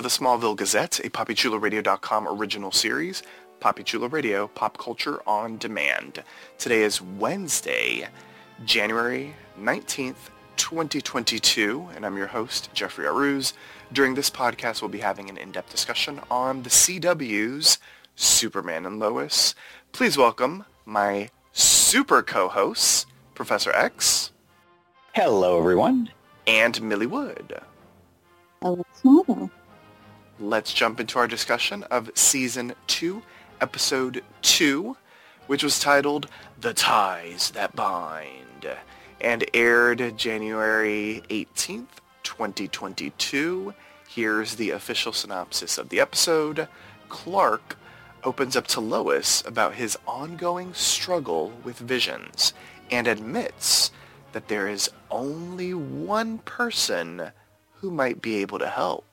To the Smallville Gazette, a PapiChuloRadio.com original series, Papi Chulo Radio, Pop Culture on Demand. Today is Wednesday, January 19th, 2022, and I'm your host, Jeffrey Arauz. During this podcast, we'll be having an in-depth discussion on the CW's Superman and Lois. Please welcome my super co-hosts, Professor Echs Hello, everyone. and Millie Wood. Hello, Smallville. Let's jump into our discussion of season 2 episode 2 which was titled the ties that bind and aired january 18th 2022 here's the official synopsis of the episode. Clark opens up to lois about his ongoing struggle with visions and admits that there is only one person who might be able to help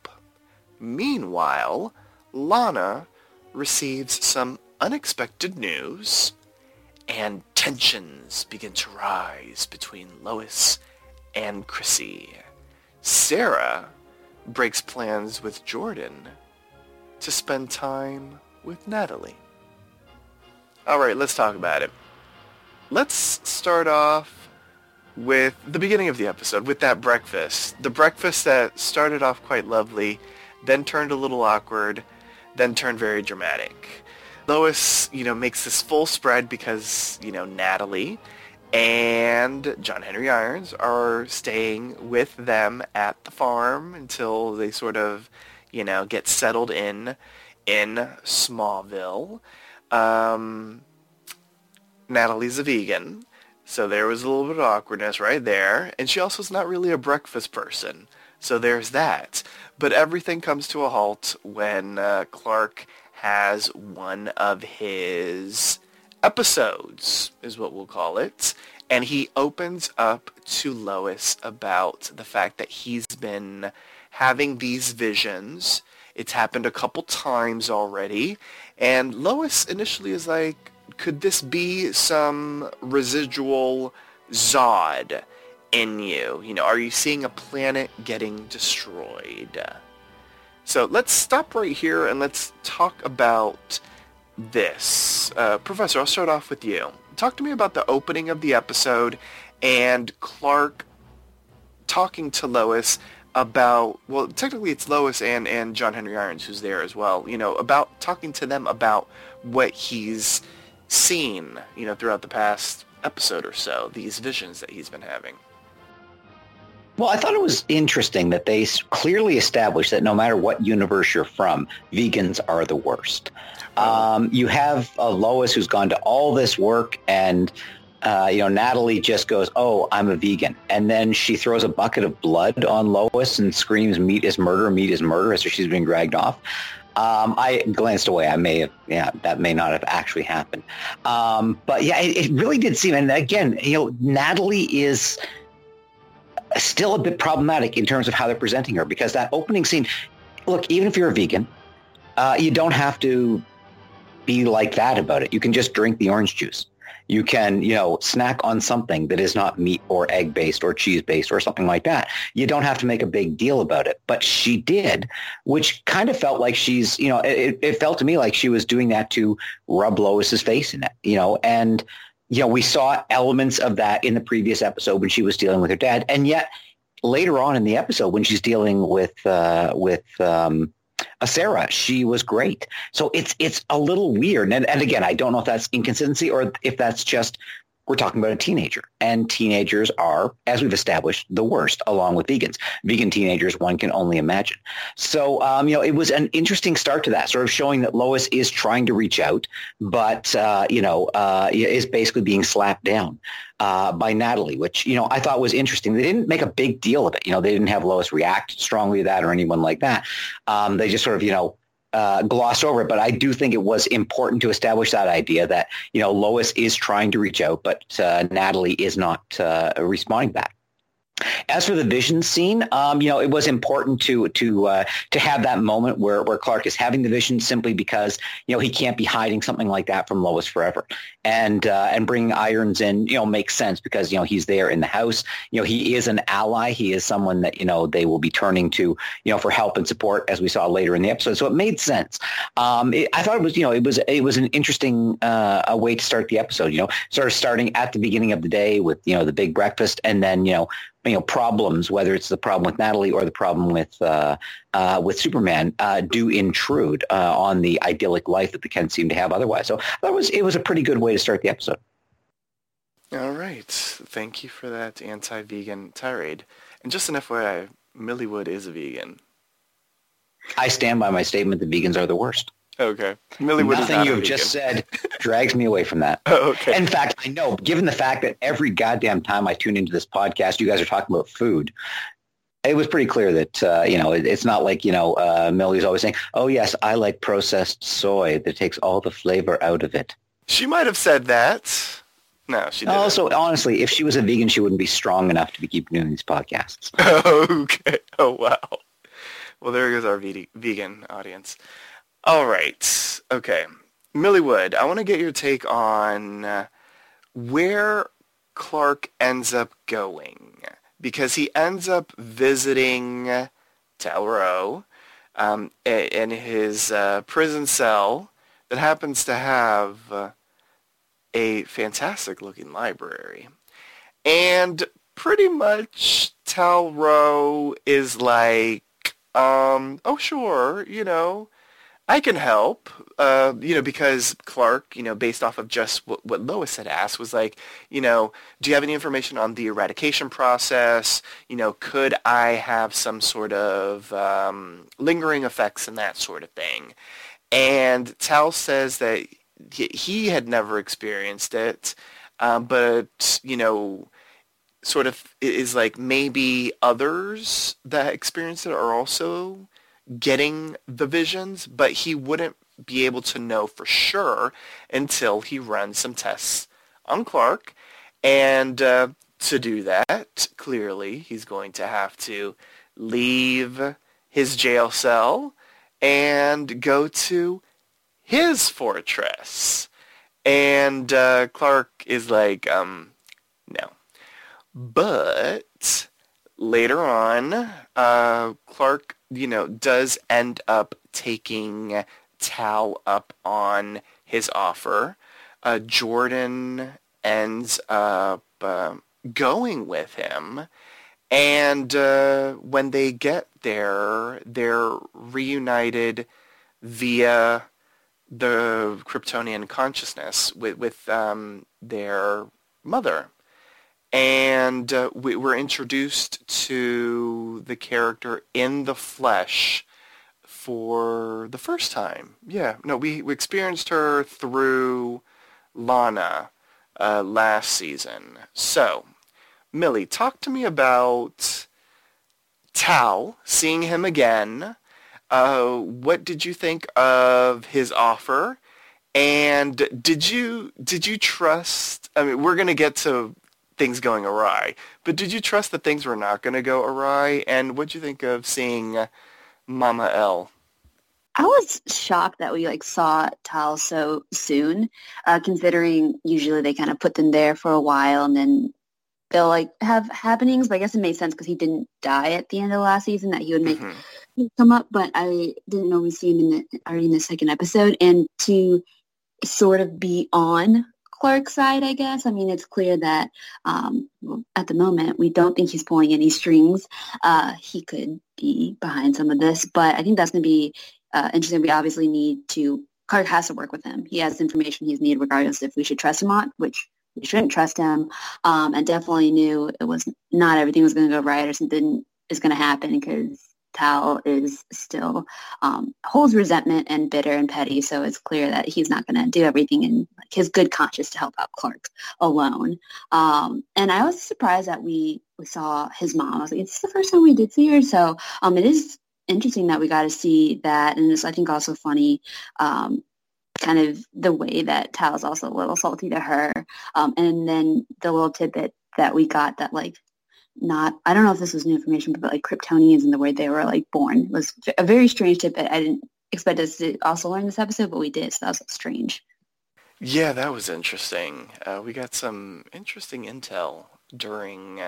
Meanwhile, Lana receives some unexpected news and tensions begin to rise between Lois and Chrissy. Sarah breaks plans with Jordan to spend time with Natalie. All right, let's talk about it. Let's start off with the beginning of the episode, with that breakfast. The breakfast that started off quite lovely then turned a little awkward, then turned very dramatic. Lois, you know, makes this full spread because, you know, Natalie and John Henry Irons are staying with them at the farm until they sort of, you know, get settled in in Smallville. Um, Natalie's a vegan, so there was a little bit of awkwardness right there. And she also is not really a breakfast person. So there's that. But everything comes to a halt when uh, Clark has one of his episodes, is what we'll call it. And he opens up to Lois about the fact that he's been having these visions. It's happened a couple times already. And Lois initially is like, could this be some residual Zod? In you? You know, are you seeing a planet getting destroyed? So let's stop right here and let's talk about this. Uh, Professor, I'll start off with you. Talk to me about the opening of the episode and Clark talking to Lois about, well, technically it's Lois and, and John Henry Irons who's there as well, you know, about talking to them about what he's seen, you know, throughout the past episode or so, these visions that he's been having. Well, I thought it was interesting that they clearly established that no matter what universe you're from, vegans are the worst. Um, you have uh, Lois who's gone to all this work and uh, you know, Natalie just goes, "Oh, I'm a vegan," and then she throws a bucket of blood on Lois and screams, "Meat is murder! Meat is murder!" as she's being dragged off. Um, I glanced away. I may have, yeah, that may not have actually happened. Um, but yeah, it, it really did seem. And again, you know, Natalie is still a bit problematic in terms of how they're presenting her because that opening scene. Look, even if you're a vegan, uh, you don't have to be like that about it. You can just drink the orange juice. You can, you know, snack on something that is not meat or egg based or cheese based or something like that. You don't have to make a big deal about it. But she did, which kind of felt like she's, you know, it, it felt to me like she was doing that to rub Lois's face in it, you know, and, you know, we saw elements of that in the previous episode when she was dealing with her dad. And yet later on in the episode when she's dealing with, uh, with, um, Sarah, she was great. So it's it's a little weird. And, and again, I don't know if that's inconsistency or if that's just we're talking about a teenager. And teenagers are, as we've established, the worst, along with vegans. Vegan teenagers, one can only imagine. So, um, you know, it was an interesting start to that, sort of showing that Lois is trying to reach out, but, uh, you know, uh, is basically being slapped down uh, by Natalie, which, you know, I thought was interesting. They didn't make a big deal of it. You know, they didn't have Lois react strongly to that or anyone like that. Um, they just sort of, you know, uh, gloss over it, but I do think it was important to establish that idea that you know Lois is trying to reach out, but uh, Natalie is not uh, responding back. As for the vision scene, um, you know, it was important to to uh, to have that moment where, where Clark is having the vision simply because you know he can't be hiding something like that from Lois forever, and uh, and bringing Irons in, you know, makes sense because you know he's there in the house. You know, he is an ally. He is someone that you know they will be turning to, you know, for help and support, as we saw later in the episode. So it made sense. Um, it, I thought it was, you know, it was it was an interesting uh, a way to start the episode. You know, sort of starting at the beginning of the day with you know the big breakfast, and then you know you know problems, whether it's the problem with Natalie or the problem with uh, uh, with Superman, uh, do intrude uh, on the idyllic life that the Kents seem to have otherwise. So that was it was a pretty good way to start the episode. All right, thank you for that anti-vegan tirade. And just an FYI, Millie Wood is a vegan. I stand by my statement that vegans are the worst. Okay. Millie Wood Nothing you have just said drags me away from that. Oh, okay. In fact, I know, given the fact that every goddamn time I tune into this podcast, you guys are talking about food, it was pretty clear that, uh, you know, it, it's not like, you know, uh, Millie's always saying, oh, yes, I like processed soy that takes all the flavor out of it. She might have said that. No, she didn't. Also, honestly, if she was a vegan, she wouldn't be strong enough to be keeping doing these podcasts. okay. Oh, wow. Well, there goes our ve- vegan audience. All right. Okay. Millie Wood, I want to get your take on uh, where Clark ends up going because he ends up visiting Tal-Rho um, in his uh, prison cell that happens to have uh, a fantastic looking library. And pretty much Tal-Rho is like, um, oh sure, you know, I can help, uh, you know, because Clark, you know, based off of just what, what Lois had asked, was like, you know, do you have any information on the eradication process? You know, could I have some sort of um, lingering effects and that sort of thing? And Tal says that he had never experienced it, um, but, you know, sort of is like maybe others that experienced it are also getting the visions, but he wouldn't be able to know for sure until he runs some tests on Clark. And uh, to do that, clearly, he's going to have to leave his jail cell and go to his fortress. And uh, Clark is like, um, no. But later on, uh, Clark you know, does end up taking Tal up on his offer. Uh, Jordan ends up uh, going with him. And uh, when they get there, they're reunited via the Kryptonian consciousness with, with um, their mother and uh, we were introduced to the character in the flesh for the first time. Yeah, no, we, we experienced her through Lana uh, last season. So, Millie, talk to me about Tal, seeing him again. Uh, what did you think of his offer? And did you did you trust? I mean, we're gonna get to things going awry. But did you trust that things were not going to go awry? And what'd you think of seeing uh, Mama L? I was shocked that we like saw Tal so soon, uh, considering usually they kind of put them there for a while and then they'll like have happenings. But I guess it made sense because he didn't die at the end of the last season that he would make mm-hmm. come up. But I didn't know we see him in the already in the second episode, and to sort of be on Clark's side, I guess. I mean, it's clear that um, at the moment we don't think he's pulling any strings. Uh, he could be behind some of this, but I think that's going to be uh, interesting. We obviously need to. Clark has to work with him. He has information he's needed regardless if we should trust him or not, which we shouldn't trust him, um, and definitely knew it was not everything was going to go right or something is going to happen because Tal is still um, holds resentment and bitter and petty. So it's clear that he's not going to do everything in like, his good conscience to help out Clark alone. Um, and I was surprised that we we saw his mom. I was like, it's the first time we did see her. So um, it is interesting that we got to see that, and it's I think also funny. Um, kind of the way that Tal is also a little salty to her. Um, and then the little tidbit that we got that like not I don't know if this was new information, but like Kryptonians and the way they were like born was a very strange tidbit. I didn't expect us to also learn this episode, but we did, so that was strange. Yeah, that was interesting. Uh, we got some interesting intel during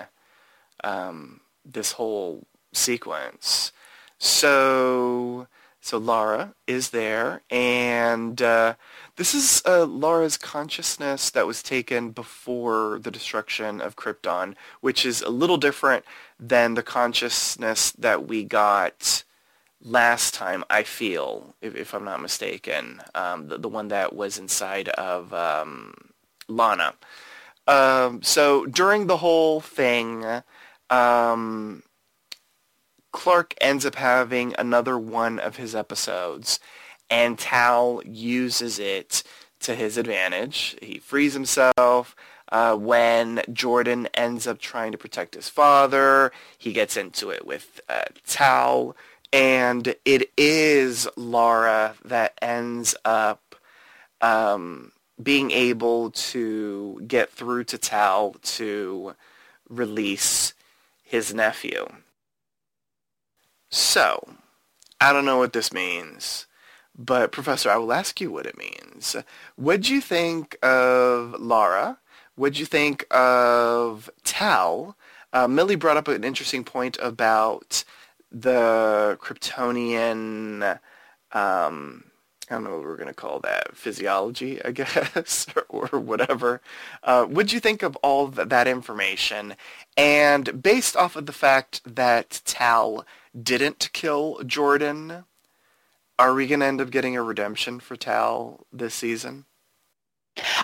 um, this whole sequence. So, so Lara is there, and uh, this is uh, Lara's consciousness that was taken before the destruction of Krypton, which is a little different than the consciousness that we got last time, I feel, if, if I'm not mistaken, um, the, the one that was inside of um, Lana. Um, so during the whole thing, um, Clark ends up having another one of his episodes and Tal uses it to his advantage. He frees himself. Uh, when Jordan ends up trying to protect his father, he gets into it with uh, Tal, and it is Lara that ends up um, being able to get through to Tal to release his nephew. So, I don't know what this means. But Professor, I will ask you what it means. What'd you think of Lara? What'd you think of Tal? Uh, Millie brought up an interesting point about the Kryptonian, um, I don't know what we're going to call that, physiology, I guess, or, whatever. Uh, what'd you think of all that information? And based off of the fact that Tal didn't kill Jordan, are we going to end up getting a redemption for Tal this season?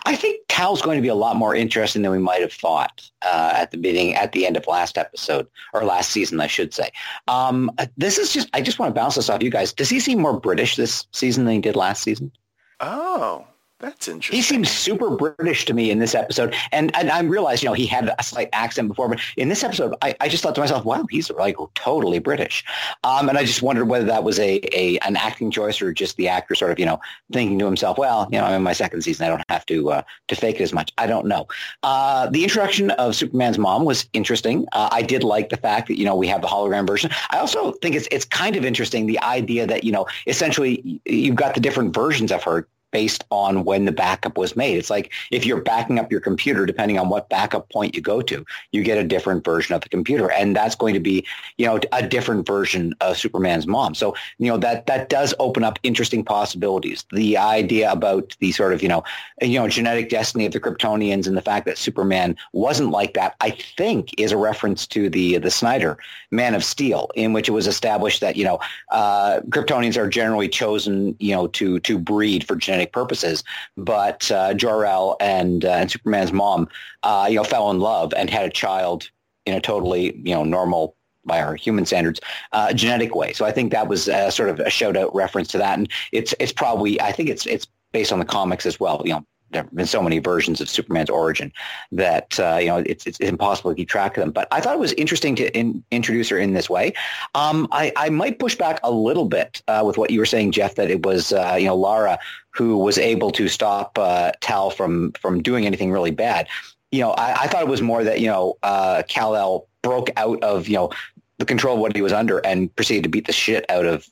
I think Tal's going to be a lot more interesting than we might have thought uh, at the beginning, at the end of last episode or last season, I should say. Um, this is just, I just want to bounce this off you guys. Does he seem more British this season than he did last season? Oh, that's interesting. He seems super British to me in this episode. And, and I realized, you know, he had a slight accent before, but in this episode, I, I just thought to myself, wow, he's like totally British. Um, and I just wondered whether that was a, a an acting choice or just the actor sort of, you know, thinking to himself, well, you know, I'm in my second season. I don't have to uh, to fake it as much. I don't know. Uh, the introduction of Superman's mom was interesting. Uh, I did like the fact that, you know, we have the hologram version. I also think it's, it's kind of interesting, the idea that, you know, essentially you've got the different versions of her based on when the backup was made. It's like if you're backing up your computer, depending on what backup point you go to, you get a different version of the computer. And that's going to be, you know, a different version of Superman's mom. So, you know, that, that does open up interesting possibilities. The idea about the sort of, you know, you know, genetic destiny of the Kryptonians and the fact that Superman wasn't like that, I think is a reference to the, the Snyder Man of Steel, in which it was established that, you know, uh, Kryptonians are generally chosen, you know, to, to breed for genetic purposes. But uh, Jor-El and uh, and Superman's mom, uh, you know, fell in love and had a child in a totally you know normal by our human standards, uh, genetic way. So I think that was uh, sort of a shout out reference to that, and it's it's probably I think it's it's based on the comics as well. You know, there have been so many versions of Superman's origin that uh, you know it's, it's impossible to keep track of them. But I thought it was interesting to in, introduce her in this way. Um, I, I might push back a little bit uh, with what you were saying, Jeff, that it was uh, you know Lara who was able to stop uh, Tal from from doing anything really bad. You know, I, I thought it was more that you know uh, Kal-El broke out of you know the control of what he was under and proceeded to beat the shit out of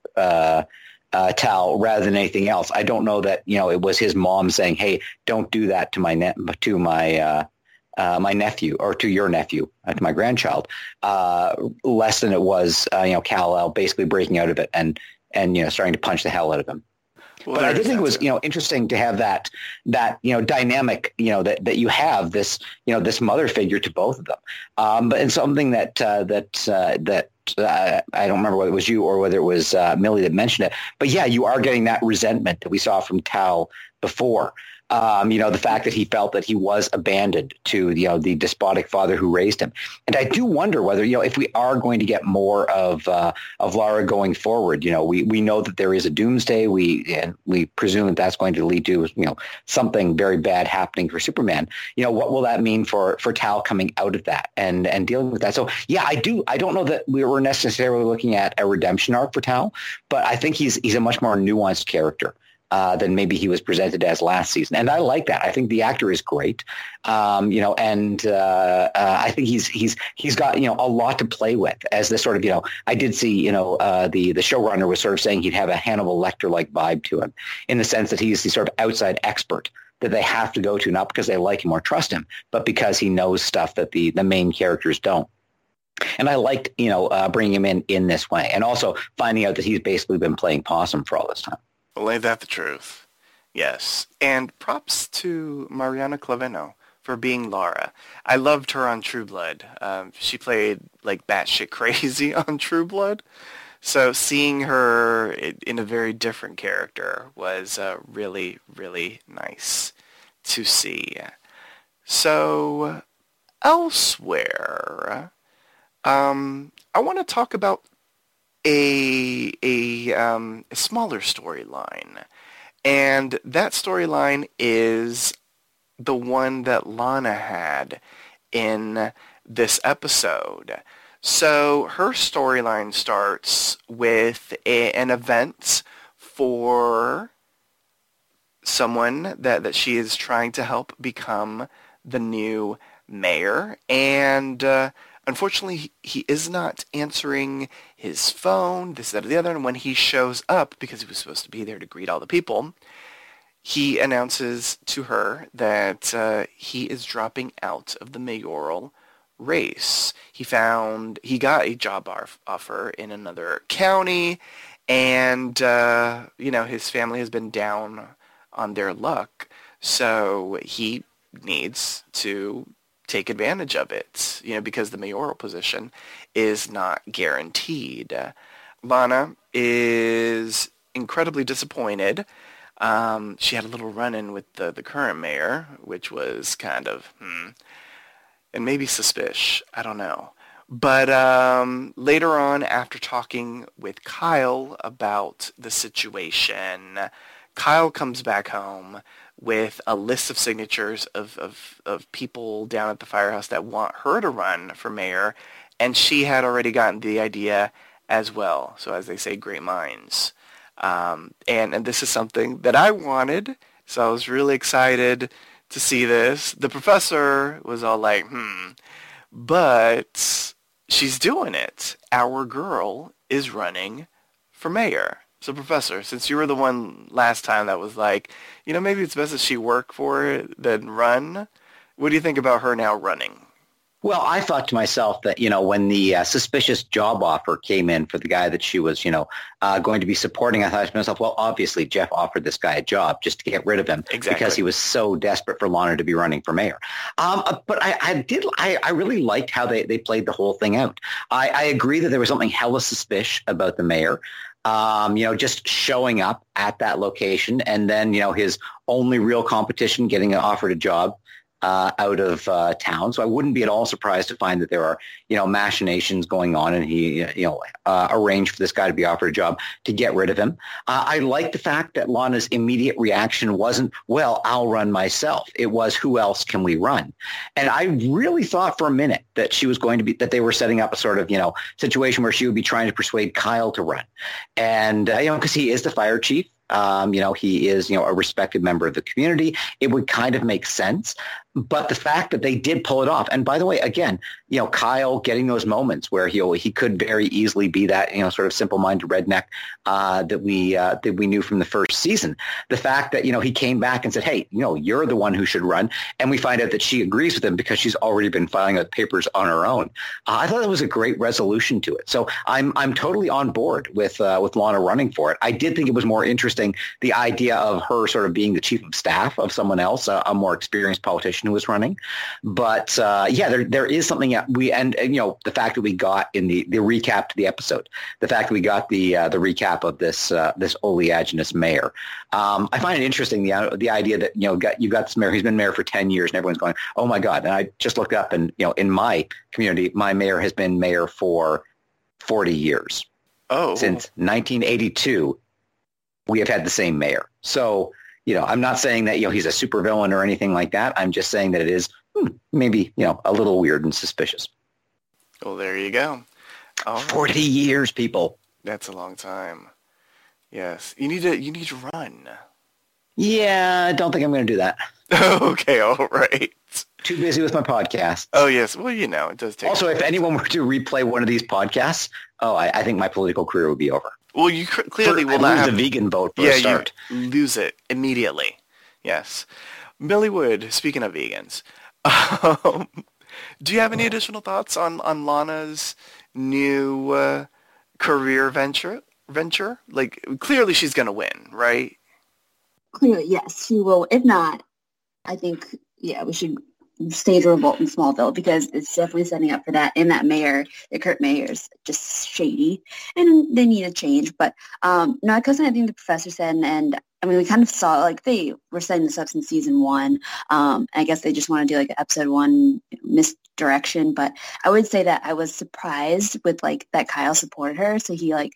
uh, Tal rather than anything else. I don't know that you know it was his mom saying, "Hey, don't do that to my ne- to my uh, uh, my nephew or to your nephew, uh, to my grandchild." Uh, less than it was, uh, you know, Kal-El basically breaking out of it and and you know starting to punch the hell out of him. Well, but I did think it was, you know, interesting to have that that you know dynamic, you know, that, that you have this, you know, this mother figure to both of them. Um, but and something that uh, that uh, that uh, I don't remember whether it was you or whether it was uh, Millie that mentioned it. But yeah, you are getting that resentment that we saw from Tal before. Um, you know, the fact that he felt that he was abandoned to, you know, the despotic father who raised him. And I do wonder whether, you know, if we are going to get more of, uh, of Lara going forward, you know, we, we know that there is a doomsday. We, and we presume that that's going to lead to, you know, something very bad happening for Superman. You know, what will that mean for, for Tal coming out of that and, and dealing with that? So yeah, I do, I don't know that we were necessarily looking at a redemption arc for Tal, but I think he's, he's a much more nuanced character uh, than maybe he was presented as last season. And I like that. I think the actor is great, um, you know, and uh, uh, I think he's he's he's got you know a lot to play with as this sort of you know I did see you know uh, the the showrunner was sort of saying he'd have a Hannibal Lecter like vibe to him in the sense that he's the sort of outside expert that they have to go to not because they like him or trust him, but because he knows stuff that the the main characters don't. And I liked, you know, uh, bringing him in in this way, and also finding out that he's basically been playing possum for all this time. Well, ain't that the truth? Yes. And props to Mariana Klaveno for being Lara. I loved her on True Blood. Um, she played like batshit crazy on True Blood. So seeing her in a very different character was uh, really, really nice to see. So elsewhere, um, I want to talk about a a, um, a smaller storyline, and that storyline is the one that Lana had in this episode. So her storyline starts with a, an event for someone that, that she is trying to help become the new mayor. And uh, unfortunately, he, he is not answering his phone, this, that, or the other. And when he shows up, because he was supposed to be there to greet all the people, he announces to her that uh, he is dropping out of the mayoral race. He found, he got a job offer in another county, and, uh, you know, his family has been down on their luck. So he needs to take advantage of it, you know, because the mayoral position is not guaranteed. Lana is incredibly disappointed. Um, she had a little run-in with the, the current mayor, which was kind of, hmm, and maybe suspicious. I don't know. But um, later on, after talking with Kyle about the situation, Kyle comes back home with a list of signatures of, of, of people down at the firehouse that want her to run for mayor, and she had already gotten the idea as well. So as they say, great minds. Um, and, and this is something that I wanted, so I was really excited to see this. The professor was all like, hmm, but she's doing it. Our girl is running for mayor. So, Professor, since you were the one last time that was like, you know, maybe it's best that she work for it than run, what do you think about her now running? Well, I thought to myself that, you know, when the uh, suspicious job offer came in for the guy that she was, you know, uh, going to be supporting, I thought to myself, well, obviously Jeff offered this guy a job just to get rid of him exactly. because he was so desperate for Lana to be running for mayor. Um, uh, but I, I did, I, I, really liked how they, they played the whole thing out. I, I agree that there was something hella suspicious about the mayor um, you know, just showing up at that location and then, you know, his only real competition getting offered a job uh, out of uh, town. So I wouldn't be at all surprised to find that there are, you know, machinations going on and he, you know, uh, arranged for this guy to be offered a job to get rid of him. Uh, I like the fact that Lana's immediate reaction wasn't, well, I'll run myself. It was, who else can we run? And I really thought for a minute that she was going to be, that they were setting up a sort of, you know, situation where she would be trying to persuade Kyle to run. And, uh, you know, because he is the fire chief. Um, you know, he is, you know, a respected member of the community. It would kind of make sense. But the fact that they did pull it off, and by the way, again, you know, Kyle getting those moments where he he could very easily be that you know sort of simple-minded redneck uh, that we uh, that we knew from the first season. The fact that you know he came back and said, "Hey, you know, you're the one who should run," and we find out that she agrees with him because she's already been filing out papers on her own. Uh, I thought that was a great resolution to it. So I'm I'm totally on board with uh, with Lana running for it. I did think it was more interesting the idea of her sort of being the chief of staff of someone else, a, a more experienced politician production who was running. But uh, yeah, there there is something we and, and, you know the fact that we got in the the recap to the episode, the fact that we got the uh, the recap of this uh, this oleaginous mayor. Um, I find it interesting the the idea that you know got, you got this mayor. He's been mayor for ten years, and everyone's going, oh my god. And I just looked up, and you know, in my community, my mayor has been mayor for forty years. Oh, since 1982, we have had the same mayor. So you know, I'm not saying that, you know, he's a supervillain or anything like that. I'm just saying that it is hmm, maybe, you know, a little weird and suspicious. Well, there you go. Oh, 40 years, people. That's a long time. Yes. You need to, you need to run. Yeah, I don't think I'm going to do that. okay, all right. Too busy with my podcast. Oh, yes. Well, you know, it does take... Also, if anyone were to replay one of these podcasts, oh, I, I think my political career would be over. Well, you clearly for, will not lose have the vegan vote. yeah, start. you lose it immediately. Yes, Millie Wood. Speaking of vegans, um, do you have any additional thoughts on on Lana's new uh, career venture? Venture? Like clearly she's going to win, right? Clearly, yes, she will. If not, I think yeah, we should stage revolt in Smallville because it's definitely setting up for that. And that mayor, the Kurt is just shady, and they need a change. But um, no, because I think the professor said, and, and I mean, we kind of saw like they were setting this up in season one. Um, I guess they just want to do like episode one misdirection. But I would say that I was surprised with like that Kyle supported her, so he like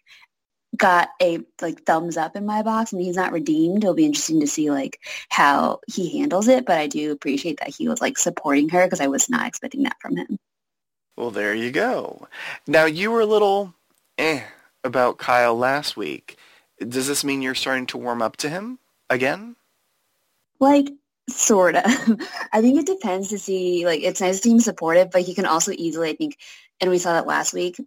got a like thumbs up in my box and he's not redeemed. It'll be interesting to see like how he handles it but i do appreciate that he was like supporting her because i was not expecting that from him. Well there you go. Now you were a little eh about kyle last week. Does this mean you're starting to warm up to him again? Like sort of. I think it depends to see like it's nice to see him supportive but he can also easily i think and we saw that last week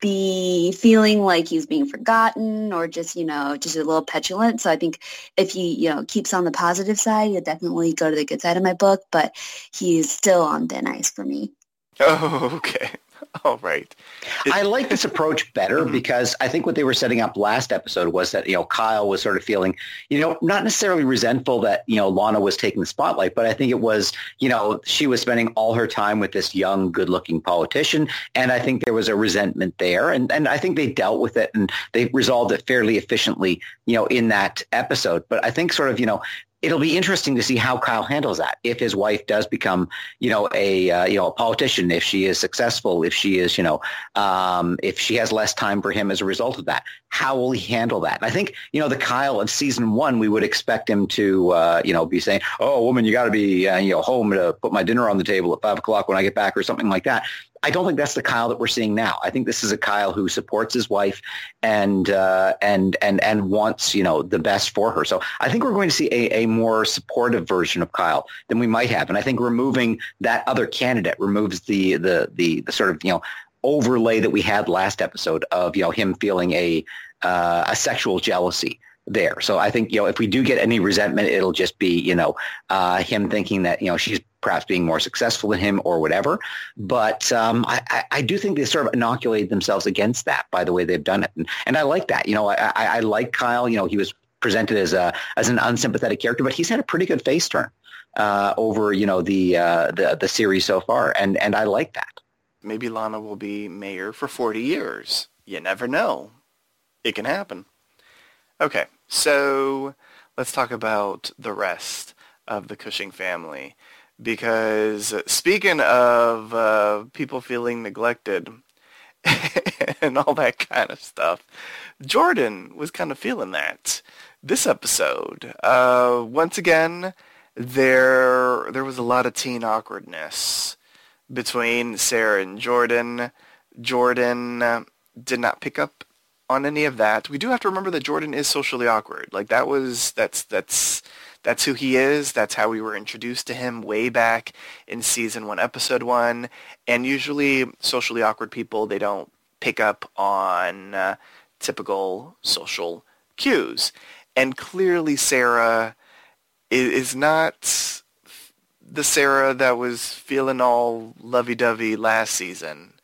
be feeling like he's being forgotten or just, you know, just a little petulant. So I think if he, you know, keeps on the positive side, he'll definitely go to the good side of my book, but he's still on thin ice for me. Oh, okay. All right. It, I like this approach better mm-hmm. because I think what they were setting up last episode was that, you know, Kyle was sort of feeling, you know, not necessarily resentful that, you know, Lana was taking the spotlight, but I think it was, you know, she was spending all her time with this young, good-looking politician. And I think there was a resentment there. And, and I think they dealt with it and they resolved it fairly efficiently, you know, in that episode. But I think sort of, you know, it'll be interesting to see how Kyle handles that. If his wife does become, you know, a uh, you know a politician, if she is successful, if she is, you know, um, if she has less time for him as a result of that, how will he handle that? I think you know the Kyle of season one, we would expect him to, uh, you know, be saying, "Oh, woman, you got to be, uh, you know, home to put my dinner on the table at five o'clock when I get back," or something like that. I don't think that's the Kyle that we're seeing now. I think this is a Kyle who supports his wife and uh, and and and wants you know the best for her. So I think we're going to see a, a more supportive version of Kyle than we might have. And I think removing that other candidate removes the the the, the sort of you know overlay that we had last episode of you know him feeling a uh, a sexual jealousy there. So I think, you know, if we do get any resentment, it'll just be, you know, uh, him thinking that, you know, she's perhaps being more successful than him or whatever. But um, I, I, do think they sort of inoculate themselves against that by the way they've done it. And, and I like that. You know, I, I, I like Kyle. You know, he was presented as a as an unsympathetic character, but he's had a pretty good face turn uh, over, you know, the, uh, the the series so far. And, and I like that. Maybe Lana will be mayor for 40 years. You never know. It can happen. Okay, so let's talk about the rest of the Cushing family because speaking of uh, people feeling neglected and all that kind of stuff, Jordan was kind of feeling that this episode. Uh, once again, there there was a lot of teen awkwardness between Sarah and Jordan. Jordan uh, did not pick up on any of that. We do have to remember that Jordan is socially awkward. Like that was that's that's that's who he is. That's how we were introduced to him way back in season one, episode one. And usually, socially awkward people they don't pick up on uh, typical social cues. And clearly, Sarah is, is not the Sarah that was feeling all lovey-dovey last season.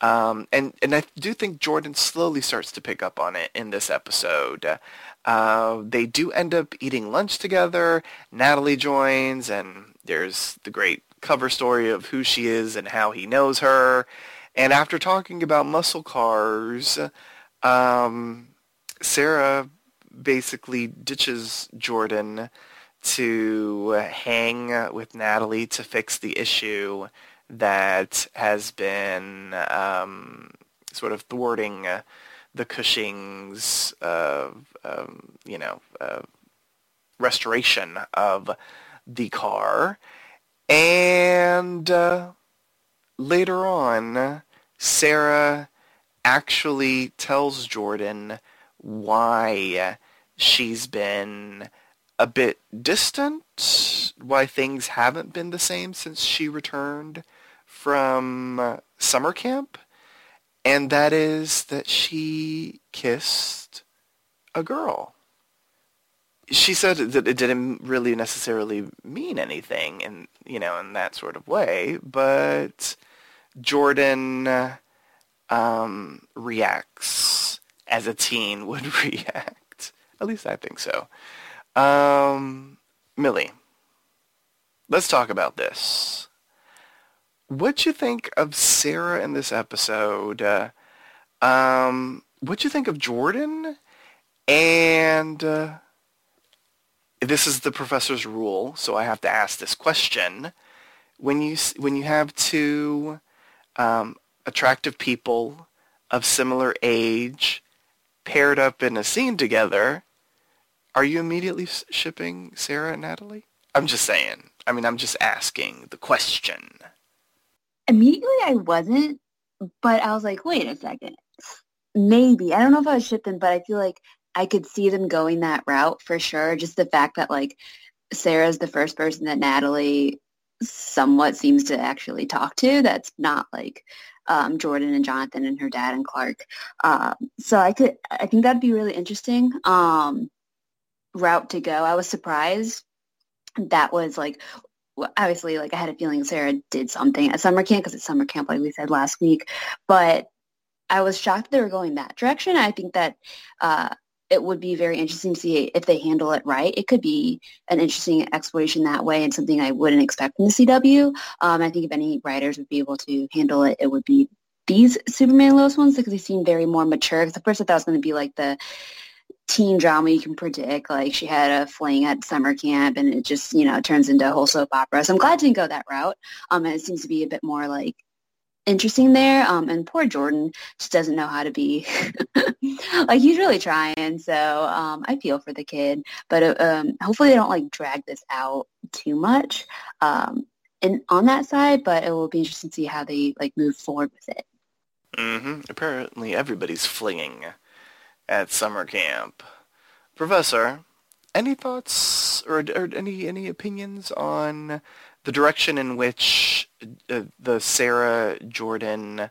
Um, and, and I do think Jordan slowly starts to pick up on it in this episode. Uh, they do end up eating lunch together. Natalie joins, and there's the great cover story of who she is and how he knows her. And after talking about muscle cars, um, Sarah basically ditches Jordan to hang with Natalie to fix the issue that has been um, sort of thwarting uh, the Cushing's, uh, um, you know, uh, restoration of the car. And uh, later on, Sarah actually tells Jordan why she's been a bit distant, why things haven't been the same since she returned from summer camp, and that is that she kissed a girl. She said that it didn't really necessarily mean anything in, you know, in that sort of way, but Jordan um, reacts as a teen would react. At least I think so. Um, Millie, let's talk about this. What'd you think of Sarah in this episode? Uh, um, what'd you think of Jordan? And uh, this is the professor's rule, so I have to ask this question. When you when you have two um, attractive people of similar age paired up in a scene together, are you immediately shipping Sarah and Natalie? I'm just saying. I mean, I'm just asking the question. Immediately, I wasn't, but I was like, wait a second. Maybe. I don't know if I was shipping, but I feel like I could see them going that route for sure. Just the fact that, like, Sarah's the first person that Natalie somewhat seems to actually talk to that's not like um, Jordan and Jonathan and her dad and Clark. Um, so I could, I think that'd be really interesting. Um, route to go. I was surprised that was like obviously like I had a feeling Sarah did something at summer camp because it's summer camp like we said last week, but I was shocked they were going that direction. I think that uh, it would be very interesting to see if they handle it right. It could be an interesting exploration that way and something I wouldn't expect from the CW. Um, I think if any writers would be able to handle it, it would be these Superman Lois ones because they seem very more mature. Because at first I thought it was going to be like the teen drama you can predict. Like she had a fling at summer camp and it just, you know, turns into a whole soap opera. So I'm glad didn't go that route. Um, and it seems to be a bit more like interesting there. Um, and poor Jordan just doesn't know how to be like he's really trying. So um, I feel for the kid, but uh, um, hopefully they don't like drag this out too much. Um, and on that side, but it will be interesting to see how they like move forward with it. Mm-hmm. Apparently everybody's flinging at summer camp. Professor, any thoughts or, or any any opinions on the direction in which uh, the Sarah Jordan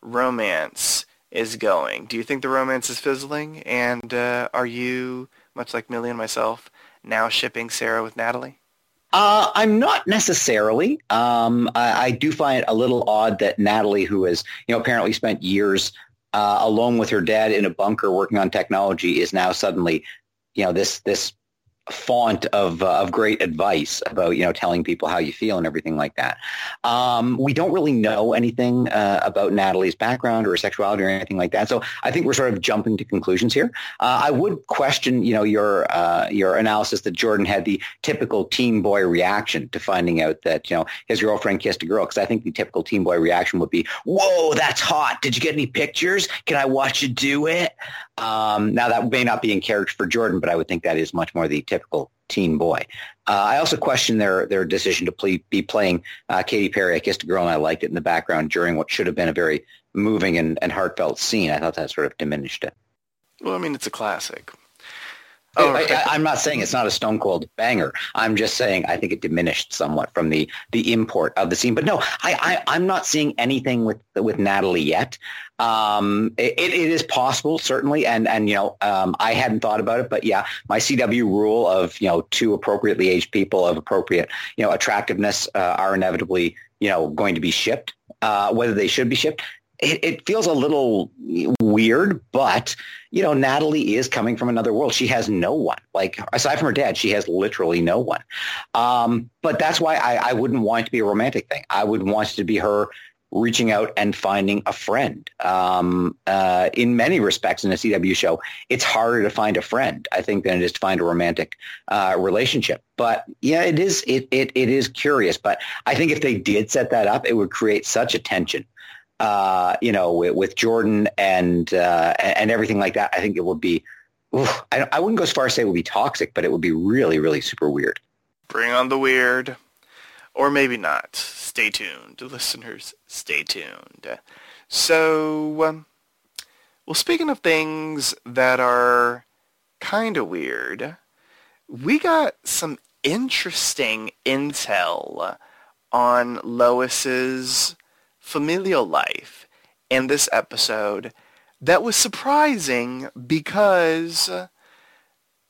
romance is going? Do you think the romance is fizzling? And uh, are you, much like Millie and myself, now shipping Sarah with Natalie? Uh, I'm not necessarily. Um, I, I, do find it a little odd that Natalie, who has you know apparently spent years uh, alone with her dad in a bunker working on technology is now suddenly, you know, this this font of uh, of great advice about you know telling people how you feel and everything like that. Um, we don't really know anything uh, about Natalie's background or her sexuality or anything like that. So I think we're sort of jumping to conclusions here. Uh, I would question you know your uh, your analysis that Jordan had the typical teen boy reaction to finding out that you know his girlfriend kissed a girl because I think the typical teen boy reaction would be, "Whoa, that's hot! Did you get any pictures? Can I watch you do it?" Um, now that may not be in character for Jordan, but I would think that is much more the typical teen boy. Uh, I also question their their decision to play, be playing uh, Katy Perry. I kissed a girl and I liked it in the background during what should have been a very moving and, and heartfelt scene. I thought that sort of diminished it. Well, I mean, it's a classic. Oh, I, am not saying it's not a stone cold banger. I'm just saying I think it diminished somewhat from the the import of the scene. But no, I, I am not seeing anything with with Natalie yet. Um, it, it is possible certainly, and and you know um, I hadn't thought about it, but yeah, my CW rule of you know two appropriately aged people of appropriate you know attractiveness uh, are inevitably you know going to be shipped. Uh, whether they should be shipped it, it, feels a little weird, but you know, Natalie is coming from another world. She has no one. Like aside from her dad, she has literally no one. Um, but that's why I, I wouldn't want it to be a romantic thing. I would want it to be her reaching out and finding a friend. Um, uh, in many respects, in a CW show, it's harder to find a friend, I think, than it is to find a romantic uh, relationship. But yeah, it is. It, it it is curious. But I think if they did set that up, it would create such a tension. Uh, you know, with, with Jordan and uh, and everything like that. I think it would be. Oof, I, I wouldn't go as far as say it would be toxic, but it would be really, really super weird. Bring on the weird. Or maybe not. Stay tuned. Listeners, stay tuned. So, um, well, speaking of things that are kind of weird, we got some interesting intel on Lois's familial life in this episode that was surprising because,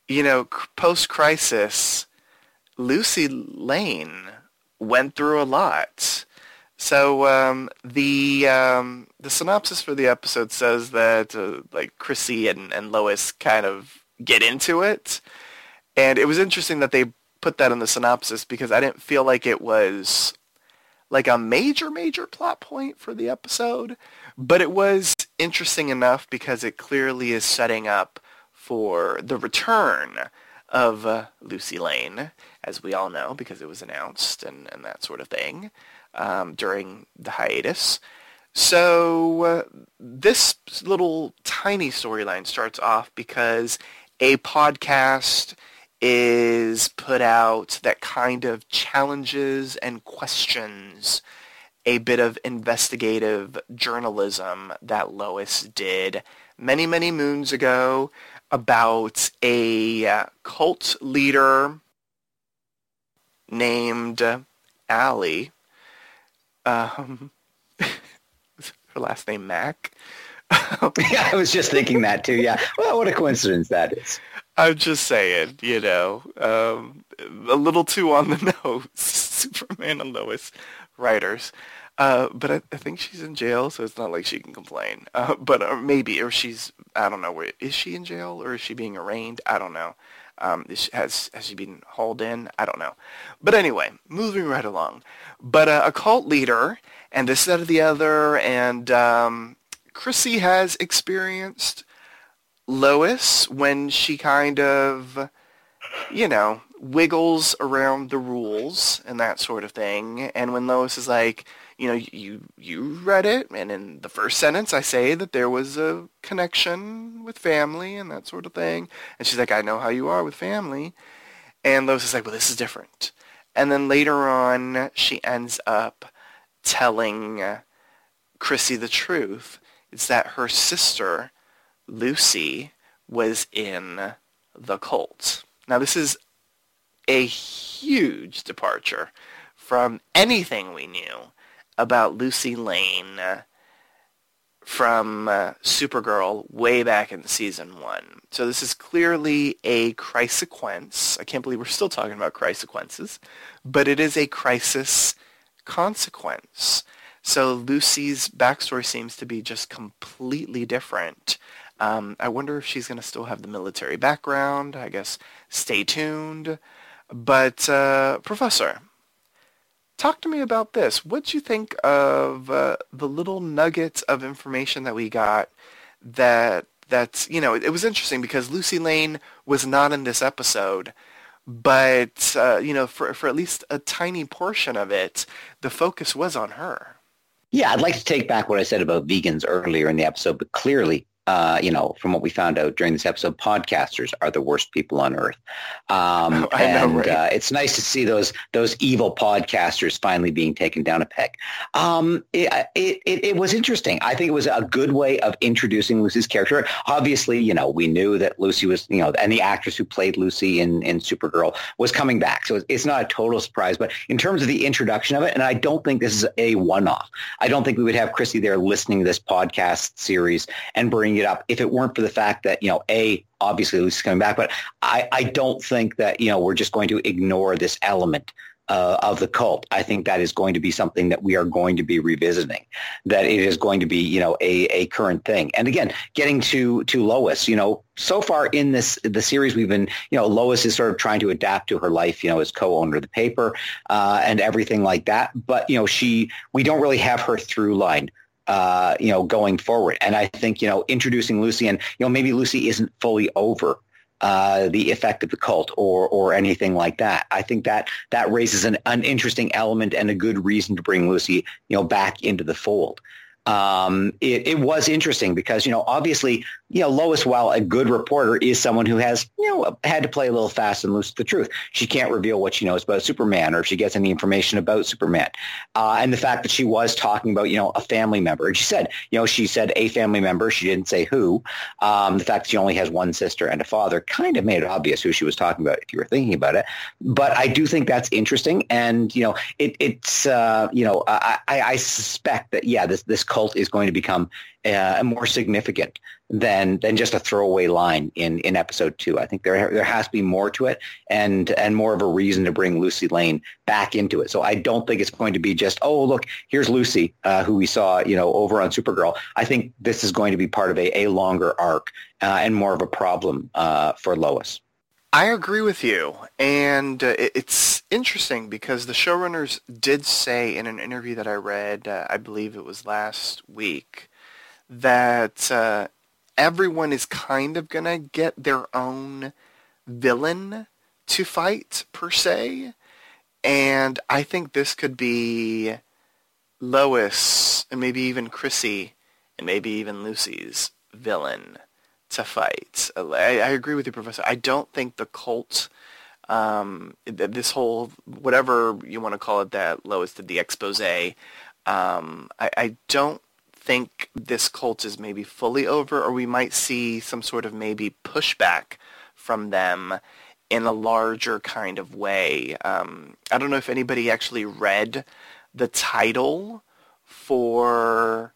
you know, post-crisis, Lucy Lane went through a lot. So um, the um, the synopsis for the episode says that uh, like Chrissy and, and Lois kind of get into it, and it was interesting that they put that in the synopsis because I didn't feel like it was like a major major plot point for the episode, but it was interesting enough because it clearly is setting up for the return of uh, Lucy Lane as we all know, because it was announced and, and that sort of thing um, during the hiatus. So uh, this little tiny storyline starts off because a podcast is put out that kind of challenges and questions a bit of investigative journalism that Lois did many, many moons ago about a uh, cult leader named Allie. Um, her last name Mac. yeah, I was just thinking that too. Yeah. Well, what a coincidence that is. I'm just saying, you know, um, a little too on the nose, Superman and Lois writers. Uh, but I, I, think she's in jail, so it's not like she can complain. Uh, but or maybe, or she's, I don't know, where, is she in jail or is she being arraigned? I don't know. Um, has has she been hauled in? I don't know. But anyway, moving right along. But uh, a cult leader and this, that, or the other, and um, Chrissy has experienced Lois when she kind of, you know, wiggles around the rules and that sort of thing. And when Lois is like, you know, you you read it, and in the first sentence I say that there was a connection with family and that sort of thing. And she's like, I know how you are with family. And Lois is like, well, this is different. And then later on, she ends up telling Chrissy the truth. It's that her sister, Lucy, was in the cult. Now, this is a huge departure from anything we knew about Lucy Lane from uh, Supergirl way back in season one. So this is clearly a crisequence. I can't believe we're still talking about crisequences, but it is a crisis consequence. So Lucy's backstory seems to be just completely different. Um, I wonder if she's going to still have the military background. I guess stay tuned. But uh, Professor, talk to me about this. What'd you think of uh, the little nuggets of information that we got that that's you know it, was interesting because Lucy Lane was not in this episode, but uh, you know for for at least a tiny portion of it, the focus was on her. Yeah, I'd like to take back what I said about vegans earlier in the episode, but clearly uh, you know, from what we found out during this episode, podcasters are the worst people on earth. Um, and know, right? uh, it's nice to see those those evil podcasters finally being taken down a peg. Um, it, it, it, was interesting. I think it was a good way of introducing Lucy's character. Obviously, you know, we knew that Lucy was, you know, and the actress who played Lucy in, in Supergirl was coming back. So it's not a total surprise. But in terms of the introduction of it, and I don't think this is a one-off. I don't think we would have Chrissy there listening to this podcast series and bring bringing it up if it weren't for the fact that, you know, A, obviously Lucy's coming back, but I, I don't think that, you know, we're just going to ignore this element uh, of the cult. I think that is going to be something that we are going to be revisiting. That it is going to be, you know, a, a current thing. And again, getting to to Lois, you know, so far in this the series, we've been, you know, Lois is sort of trying to adapt to her life, you know, as co-owner of the paper uh, and everything like that. But you know, she we don't really have her through line uh, you know, going forward. And I think, you know, introducing Lucy and, you know, maybe Lucy isn't fully over uh, the effect of the cult or or anything like that. I think that that raises an, an interesting element and a good reason to bring Lucy, you know, back into the fold um, it, it, was interesting because, you know, obviously, you know, Lois, while a good reporter, is someone who has, you know, had to play a little fast and loose with the truth. She can't reveal what she knows about Superman or if she gets any information about Superman. Uh, and the fact that she was talking about, you know, a family member. And she said, you know, she said a family member. She didn't say who. Um, the fact that she only has one sister and a father kind of made it obvious who she was talking about if you were thinking about it. But I do think that's interesting. And, you know, it, it's, uh, you know, I, I, suspect that, yeah, this, this cult is going to become uh, more significant than than just a throwaway line in, in episode two. I think there there has to be more to it and and more of a reason to bring Lucy Lane back into it. So I don't think it's going to be just oh look here's Lucy uh, who we saw you know over on Supergirl. I think this is going to be part of a, a longer arc uh, and more of a problem uh, for Lois. I agree with you, and uh, it's interesting because the showrunners did say in an interview that I read, uh, I believe it was last week, that uh, everyone is kind of gonna get their own villain to fight per se, and I think this could be Lois and maybe even Chrissy and maybe even Lucy's villain to fight. I, I agree with you, Professor. I don't think the cult, um, this whole whatever you want to call it, that Lois did the expose. Um, I, I don't think this cult is maybe fully over, or we might see some sort of maybe pushback from them in a larger kind of way. Um, I don't know if anybody actually read the title for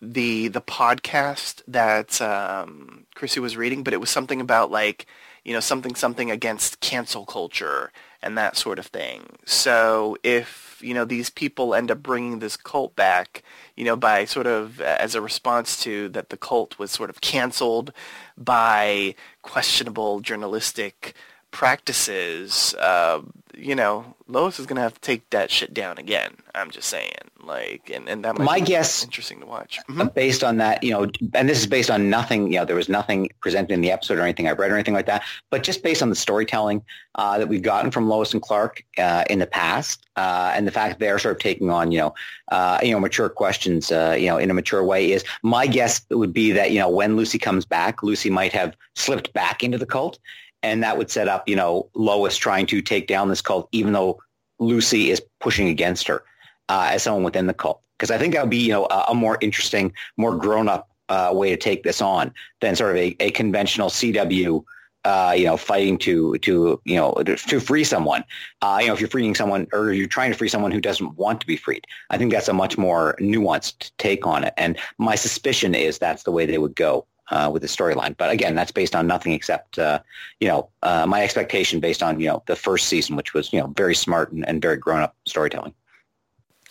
the the podcast that um, Chrissy was reading, but it was something about like you know something something against cancel culture and that sort of thing. So if you know these people end up bringing this cult back, you know by sort of as a response to that the cult was sort of canceled by questionable journalistic practices, uh, you know, Lois is gonna have to take that shit down again. I'm just saying, like, and, and that might my be guess interesting to watch. Mm-hmm. Based on that, you know, and this is based on nothing. You know, there was nothing presented in the episode or anything I've read or anything like that. But just based on the storytelling uh, that we've gotten from Lois and Clark uh, in the past, uh, and the fact they're sort of taking on, you know, uh, you know, mature questions, uh, you know, in a mature way, is my guess would be that you know when Lucy comes back, Lucy might have slipped back into the cult and that would set up, you know, Lois trying to take down this cult, even though Lucy is pushing against her uh, as someone within the cult. Because I think that would be, you know, a, a more interesting, more grown-up uh, way to take this on than sort of a, a conventional CW, uh, you know, fighting to to you know to free someone. Uh, you know, if you're freeing someone or you're trying to free someone who doesn't want to be freed, I think that's a much more nuanced take on it. And my suspicion is that's the way they would go uh, with the storyline. But again, that's based on nothing except, uh, you know, uh, my expectation based on, you know, the first season, which was, you know, very smart and, and very grown-up storytelling.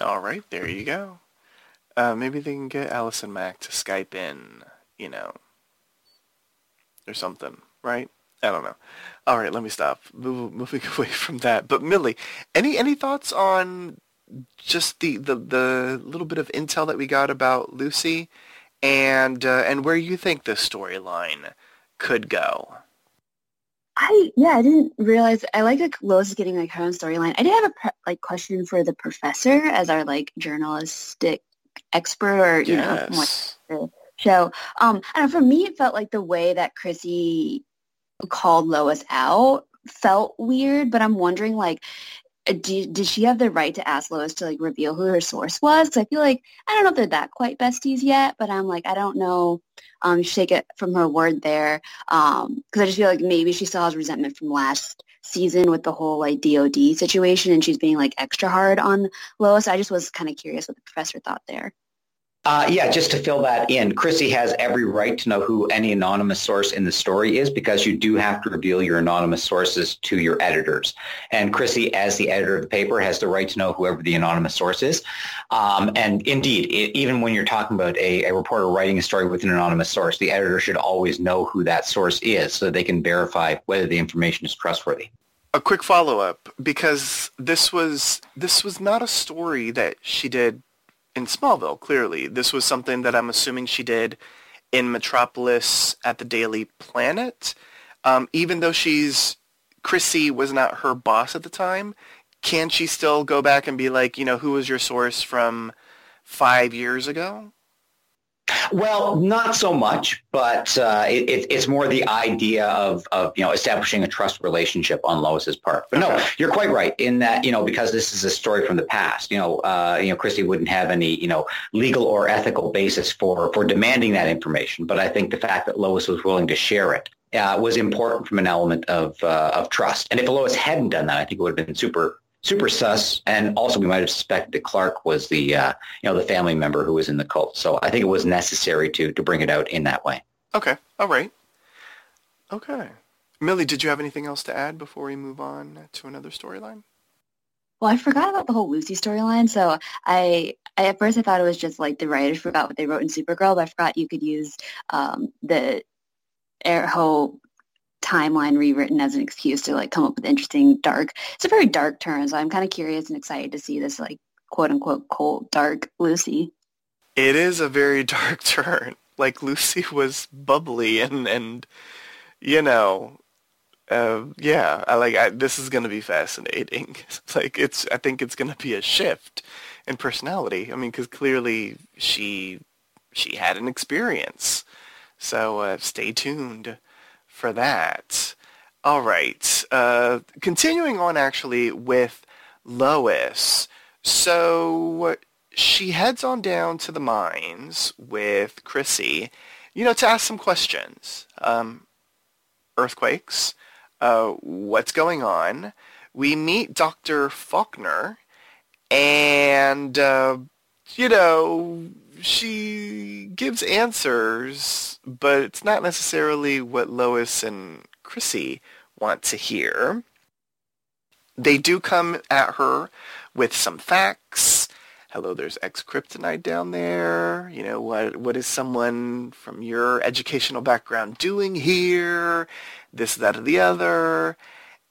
All right, there you go. Uh, maybe they can get Allison Mack to Skype in, you know, or something, right? I don't know. All right, let me stop. Move, moving away from that. But Millie, any any thoughts on just the, the, the little bit of intel that we got about Lucy and uh, and where you think this storyline could go. I yeah, I didn't realize. I like that Lois is getting like her own storyline. I did have a pre- like question for the professor as our like journalistic expert, or you yes. know, the show. Um, I don't know. For me, it felt like the way that Chrissy called Lois out felt weird. But I'm wondering, like, did, did she have the right to ask Lois to like reveal who her source was? Because I feel like I don't know if they're that quite besties yet, but I'm like I don't know. Um, she take it from her word there because um, I just feel like maybe she still has resentment from last season with the whole like DOD situation, and she's being like extra hard on Lois. I just was kind of curious what the professor thought there. Uh, yeah, just to fill that in, Chrissy has every right to know who any anonymous source in the story is because you do have to reveal your anonymous sources to your editors. And Chrissy, as the editor of the paper, has the right to know whoever the anonymous source is. Um, and indeed, it, even when you're talking about a, a reporter writing a story with an anonymous source, the editor should always know who that source is so they can verify whether the information is trustworthy a quick follow-up because this was this was not a story that she did in Smallville, clearly. This was something that I'm assuming she did in Metropolis at the Daily Planet. Um, even though she's, Chrissy was not her boss at the time, can she still go back and be like, you know, who was your source from five years ago? Well, not so much, but uh, it, it's more the idea of, of you know establishing a trust relationship on Lois's part. But no, you're quite right in that you know because this is a story from the past. You know, uh, you know, Chrissy wouldn't have any you know legal or ethical basis for for demanding that information. But I think the fact that Lois was willing to share it uh, was important from an element of uh, of trust. And if Lois hadn't done that, I think it would have been super super sus. And also, we might have suspected that Clark was the uh, you know the family member who was in the cult. So I think it was necessary to to bring it out in that way. Okay. All right. Okay. Millie, did you have anything else to add before we move on to another storyline? Well, I forgot about the whole Lucy storyline. So I, I, at first I thought it was just like the writers forgot what they wrote in Supergirl, but I forgot you could use um, the whole timeline rewritten as an excuse to like come up with interesting dark it's a very dark turn so i'm kind of curious and excited to see this like quote unquote cold dark lucy. It is a very dark turn. Like lucy was bubbly and and you know uh, yeah i like I, this is going to be fascinating. Like it's i think it's going to be a shift in personality. I mean because clearly she she had an experience. So uh, stay tuned for that. All right. Uh, continuing on actually with Lois. So she heads on down to the mines with Chrissy, you know, to ask some questions. Um, earthquakes. Uh, what's going on? We meet Dr. Faulkner, and, uh, you know, she gives answers, but it's not necessarily what Lois and Chrissy want to hear. They do come at her with some facts. Hello, there's X-Kryptonite down there. You know, what what is someone from your educational background doing here? This, that, or the other.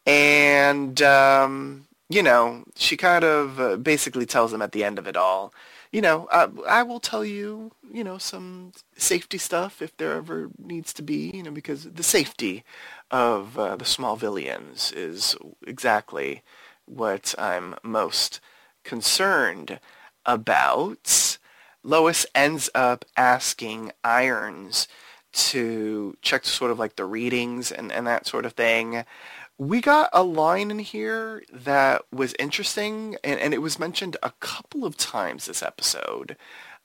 And, um, you know, she kind of uh, basically tells them at the end of it all, you know, I, I will tell you, you know, some safety stuff if there ever needs to be, you know, because the safety of uh, the Smallvillians is exactly what I'm most concerned about. Lois ends up asking Irons to check sort of like the readings and, and that sort of thing we got a line in here that was interesting, and, and it was mentioned a couple of times this episode.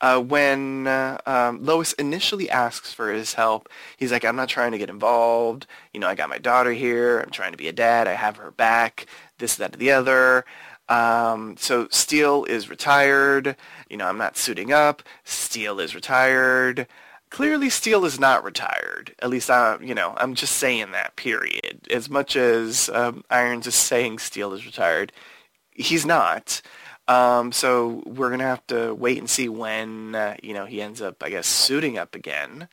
Uh, when uh, um, Lois initially asks for his help, he's like, I'm not trying to get involved. You know, I got my daughter here. I'm trying to be a dad. I have her back. This, that, the other. Um, so Steel is retired. You know, I'm not suiting up. Steel is retired clearly Steel is not retired. At least I, you know, I'm just saying that. Period. As much as um, Irons is saying Steel is retired, he's not. Um, so we're gonna have to wait and see when uh, you know he ends up, I guess, suiting up again.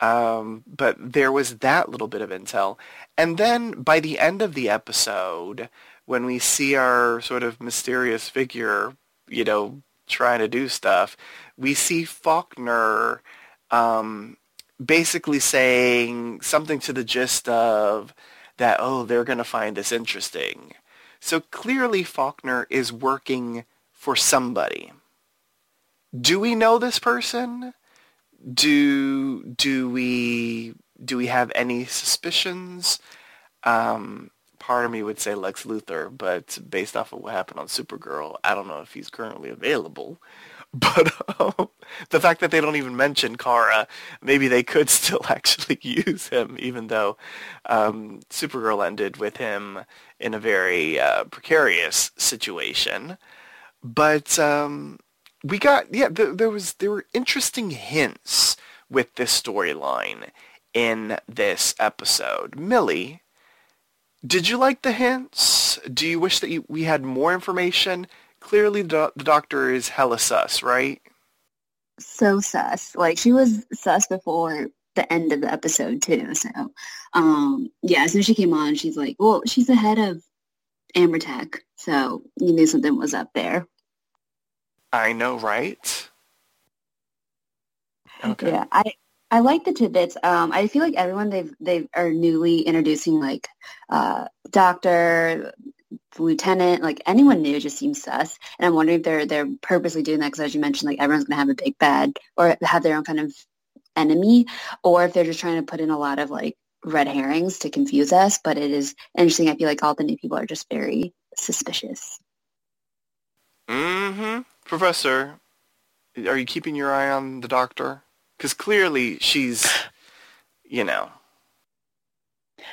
Um, but there was that little bit of intel, and then by the end of the episode, when we see our sort of mysterious figure, you know, trying to do stuff, we see Faulkner um, basically saying something to the gist of that, oh, they're going to find this interesting. So clearly Faulkner is working for somebody. Do we know this person? Do do we do we have any suspicions? Um, part of me would say Lex Luthor, but based off of what happened on Supergirl, I don't know if he's currently available. But um, the fact that they don't even mention Kara, maybe they could still actually use him, even though um, Supergirl ended with him in a very uh, precarious situation. But um, we got yeah there, there was there were interesting hints with this storyline in this episode. Millie, did you like the hints? Do you wish that you, we had more information? Clearly, the, the doctor is hella sus, right? So sus. Like she was sus before the end of the episode too. So, um, yeah, as soon as she came on, she's like, well, she's the head of AmerTek, so you knew something was up there. I know, right? Okay. Yeah, I I like the tidbits. Um, I feel like everyone they've they are newly introducing like uh, doctor, lieutenant, like anyone new just seems sus. And I'm wondering if they're they're purposely doing that because as you mentioned, like everyone's gonna have a big bad or have their own kind of enemy, or if they're just trying to put in a lot of like red herrings to confuse us. But it is interesting. I feel like all the new people are just very suspicious. Mm-hmm. Professor, are you keeping your eye on the doctor? Because clearly she's, you know,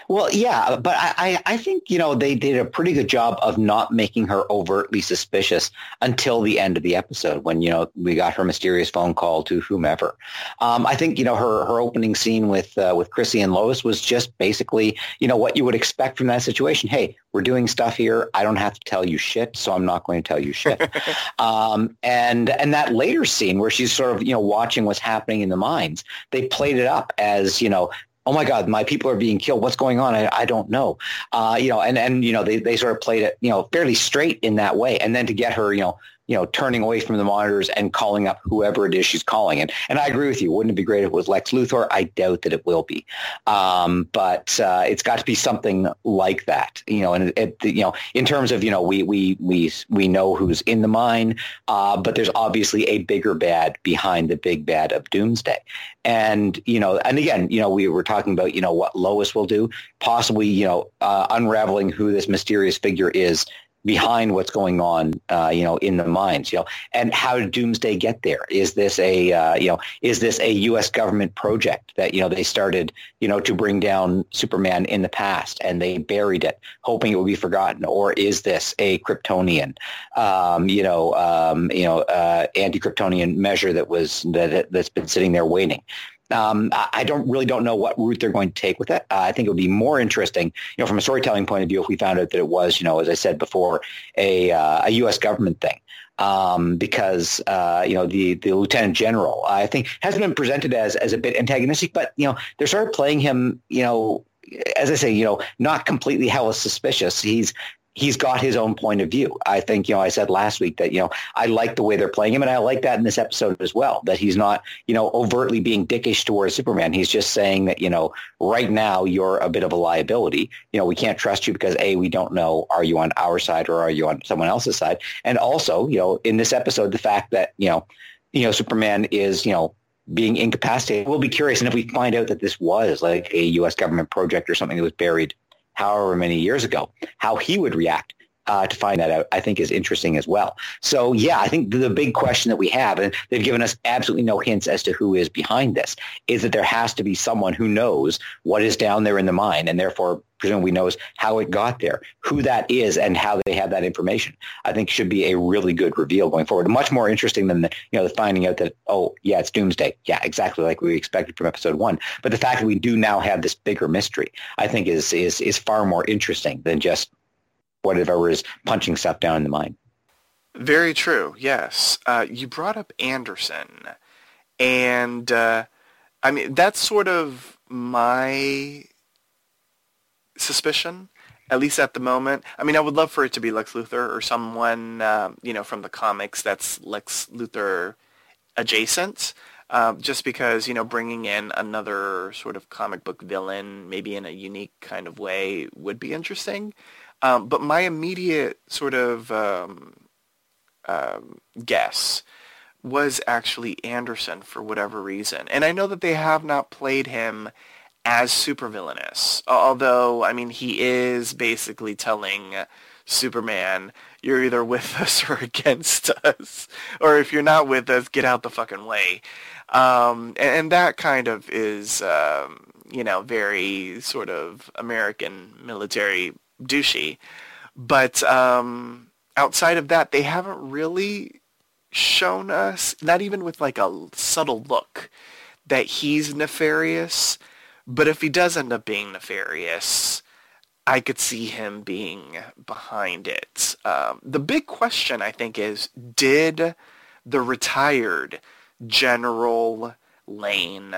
well, yeah, but I, I think, you know, they did a pretty good job of not making her overtly suspicious until the end of the episode when, you know, we got her mysterious phone call to whomever. Um, I think, you know, her, her opening scene with, uh, with Chrissy and Lois was just basically, you know, what you would expect from that situation. Hey, we're doing stuff here. I don't have to tell you shit, so I'm not going to tell you shit. um, and, and that later scene where she's sort of, you know, watching what's happening in the mines, they played it up as, you know, oh my God, my people are being killed. What's going on? I, I don't know. Uh, you know, and, and, you know, they, they sort of played it, you know, fairly straight in that way. And then to get her, you know, you know, turning away from the monitors and calling up whoever it is she's calling. And and I agree with you. Wouldn't it be great if it was Lex Luthor? I doubt that it will be. Um, but uh, it's got to be something like that. You know, and it, it, you know, in terms of you know, we we we we know who's in the mine, uh, but there's obviously a bigger bad behind the big bad of Doomsday. And you know, and again, you know, we were talking about you know what Lois will do, possibly you know, uh, unraveling who this mysterious figure is behind what's going on, uh, you know, in the mines, you know, and how did Doomsday get there? Is this a, uh, you know, is this a U.S. government project that, you know, they started, you know, to bring down Superman in the past and they buried it, hoping it would be forgotten? Or is this a Kryptonian, um, you know, um, you know, uh, anti-Kryptonian measure that was, that, that's been sitting there waiting? Um, I don't really don't know what route they're going to take with it. Uh, I think it would be more interesting, you know, from a storytelling point of view, if we found out that it was, you know, as I said before, a uh, a U.S. government thing. Um, because uh, you know the the lieutenant general, I think, has been presented as as a bit antagonistic, but you know they're sort of playing him, you know, as I say, you know, not completely hella suspicious. He's he's got his own point of view. I think, you know, I said last week that, you know, I like the way they're playing him and I like that in this episode as well, that he's not, you know, overtly being dickish towards Superman. He's just saying that, you know, right now you're a bit of a liability. You know, we can't trust you because A, we don't know, are you on our side or are you on someone else's side? And also, you know, in this episode, the fact that, you know, you know, Superman is, you know, being incapacitated. We'll be curious. And if we find out that this was like a U.S. government project or something that was buried however many years ago, how he would react uh, to find that out, I think is interesting as well. So yeah, I think the big question that we have, and they've given us absolutely no hints as to who is behind this, is that there has to be someone who knows what is down there in the mine, and therefore presumably knows how it got there, who that is, and how they have that information. I think should be a really good reveal going forward. Much more interesting than the you know the finding out that oh yeah it's Doomsday, yeah exactly like we expected from episode one. But the fact that we do now have this bigger mystery, I think is is is far more interesting than just whatever is punching stuff down in the mine. Very true. Yes, uh, you brought up Anderson, and uh, I mean that's sort of my suspicion, at least at the moment. I mean, I would love for it to be Lex Luthor or someone uh, you know from the comics that's Lex Luthor adjacent. Uh, just because you know bringing in another sort of comic book villain, maybe in a unique kind of way, would be interesting. Um, but my immediate sort of um, um, guess was actually Anderson for whatever reason. And I know that they have not played him as supervillainous, although, I mean, he is basically telling Superman, you're either with us or against us, or if you're not with us, get out the fucking way. Um, and, and, that kind of is, um, you know, very sort of American military douchey. But um, outside of that, they haven't really shown us, not even with like a subtle look, that he's nefarious. But if he does end up being nefarious, I could see him being behind it. Um, the big question, I think, is did the retired General Lane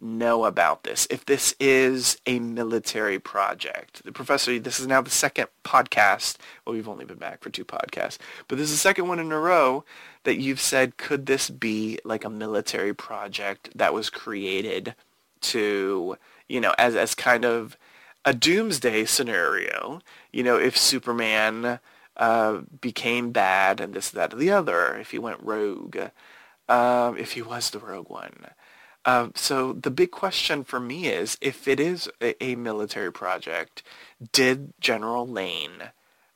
know about this? If this is a military project, the professor, this is now the second podcast. Well, we've only been back for two podcasts, but this is the second one in a row that you've said, could this be like a military project that was created to, you know, as, as kind of a doomsday scenario, you know, if Superman uh, became bad and this, that, or the other, if he went rogue, um, if he was the rogue one. Uh, so the big question for me is, if it is a, a military project, did General Lane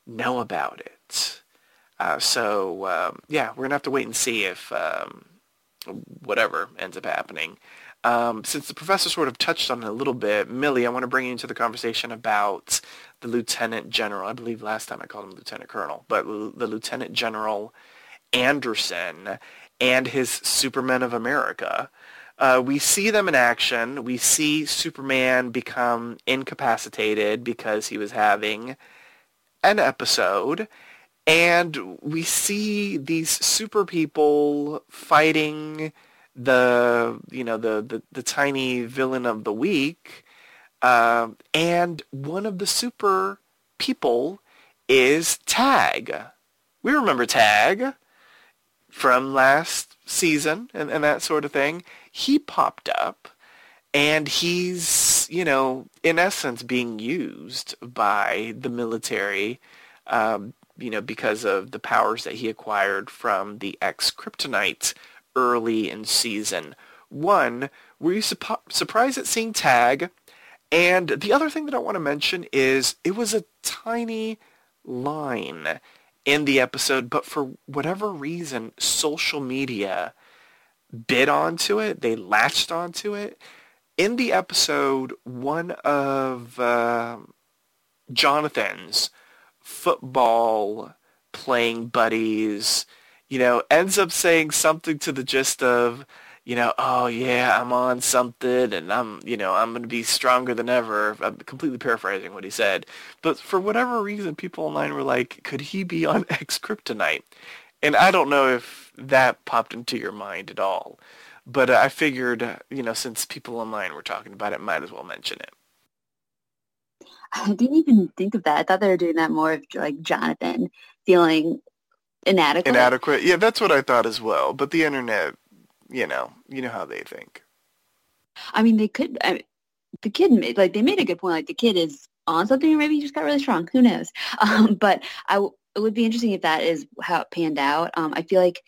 know about it? Uh, so um, yeah, we're gonna have to wait and see if um, whatever ends up happening. Um, since the professor sort of touched on it a little bit, Millie, I want to bring you into the conversation about the Lieutenant General. I believe last time I called him Lieutenant Colonel, but l- the Lieutenant General Anderson and his Supermen of America. Uh, we see them in action. We see Superman become incapacitated because he was having an episode. And we see these super people fighting the you know the the, the tiny villain of the week, uh, and one of the super people is Tag. We remember Tag from last season and, and that sort of thing. He popped up and he's, you know, in essence being used by the military, um, you know, because of the powers that he acquired from the ex Kryptonite early in season one. Were you surprised at seeing Tag? And the other thing that I want to mention is it was a tiny line in the episode, but for whatever reason, social media bit onto it. They latched onto it. In the episode, one of uh, Jonathan's football playing buddies you know, ends up saying something to the gist of, you know, oh yeah, I'm on something and I'm, you know, I'm going to be stronger than ever. I'm completely paraphrasing what he said. But for whatever reason, people online were like, could he be on X-Kryptonite? And I don't know if that popped into your mind at all. But uh, I figured, you know, since people online were talking about it, might as well mention it. I didn't even think of that. I thought they were doing that more of like Jonathan feeling inadequate. Inadequate. Yeah, that's what I thought as well. But the internet, you know, you know how they think. I mean, they could. I mean, the kid made like they made a good point. Like the kid is on something, or maybe he just got really strong. Who knows? Um, but I it would be interesting if that is how it panned out. Um, I feel like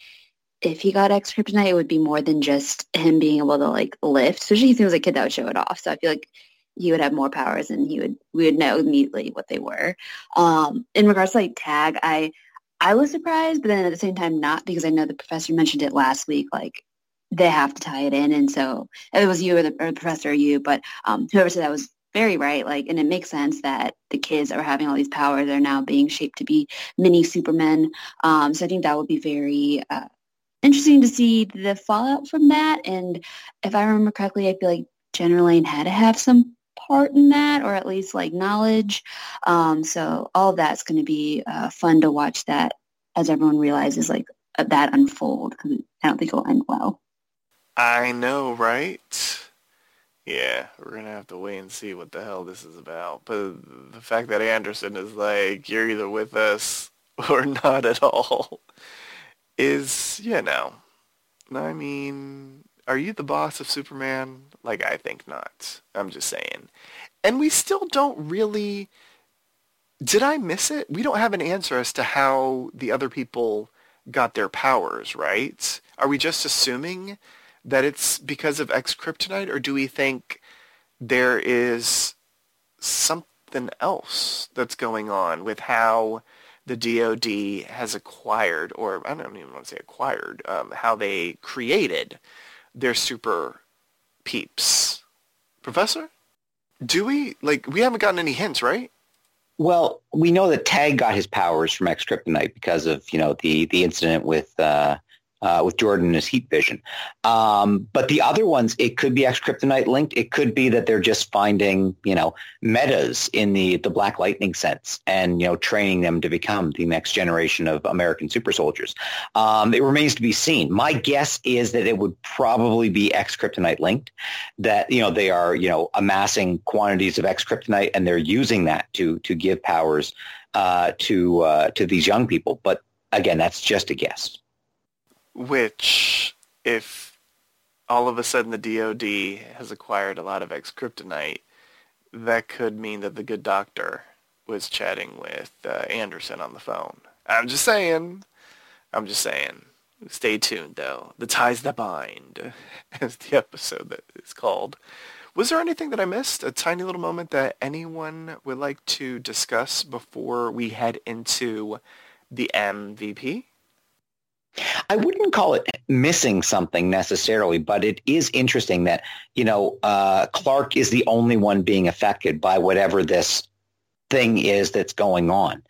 if he got X kryptonite, it would be more than just him being able to like lift. Especially if he like a kid that would show it off. So I feel like he would have more powers and he would we would know immediately what they were. Um, in regards to like tag, I I was surprised, but then at the same time not because I know the professor mentioned it last week. Like they have to tie it in, and so it was you or the, or the professor or you, but um, whoever said that was very right. Like, and it makes sense that the kids are having all these powers. They're now being shaped to be mini Supermen. Um, so I think that would be very uh, interesting to see the fallout from that. And if I remember correctly, I feel like General Lane had to have some part in that or at least like knowledge. Um, so all that's going to be uh, fun to watch that as everyone realizes like that unfold I don't think it'll end well. I know, right? Yeah, we're gonna have to wait and see what the hell this is about. But the fact that Anderson is like, you're either with us or not at all, is, you know, I mean, are you the boss of Superman? Like, I think not. I'm just saying. And we still don't really... Did I miss it? We don't have an answer as to how the other people got their powers, right? Are we just assuming that it's because of X-Kryptonite, or do we think there is something else that's going on with how the DoD has acquired, or I don't even want to say acquired, um, how they created their super peeps. Professor? Do we? Like, we haven't gotten any hints, right? Well, we know that Tag got his powers from X Kryptonite because of, you know, the, the incident with uh, uh, with Jordan and his heat vision. Um, but the other ones, it could be X Kryptonite linked. It could be that they're just finding, you know, metas in the, the Black Lightning sense and, you know, training them to become the next generation of American super soldiers. Um, it remains to be seen. My guess is that it would probably be X Kryptonite linked, that, you know, they are, you know, amassing quantities of X Kryptonite and they're using that to, to give powers uh, to, uh, to these young people. But again, that's just a guess. Which, if all of a sudden the DoD has acquired a lot of X-Kryptonite, that could mean that the good doctor was chatting with uh, Anderson on the phone. I'm just saying. I'm just saying. Stay tuned, though. The Ties That Bind, as the episode that is called. Was there anything that I missed? A tiny little moment that anyone would like to discuss before we head into the MVP? I wouldn't call it missing something necessarily, but it is interesting that, you know, uh, Clark is the only one being affected by whatever this thing is that's going on.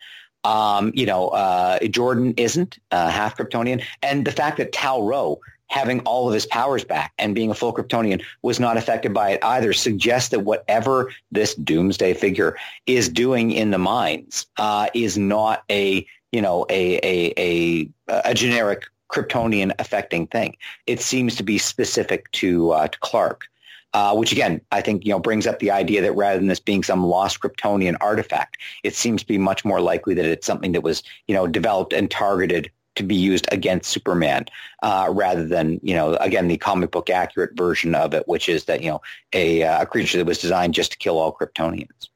Um, you know, uh, Jordan isn't uh, half Kryptonian. And the fact that Tal-Rho having all of his powers back and being a full Kryptonian was not affected by it either suggests that whatever this doomsday figure is doing in the mines uh, is not a you know, a, a, a, a generic Kryptonian affecting thing. It seems to be specific to, uh, to Clark. Uh, which again, I think you know brings up the idea that rather than this being some lost Kryptonian artifact, it seems to be much more likely that it's something that was you know developed and targeted to be used against Superman, uh, rather than you know again the comic book accurate version of it, which is that you know a, uh, a creature that was designed just to kill all Kryptonians.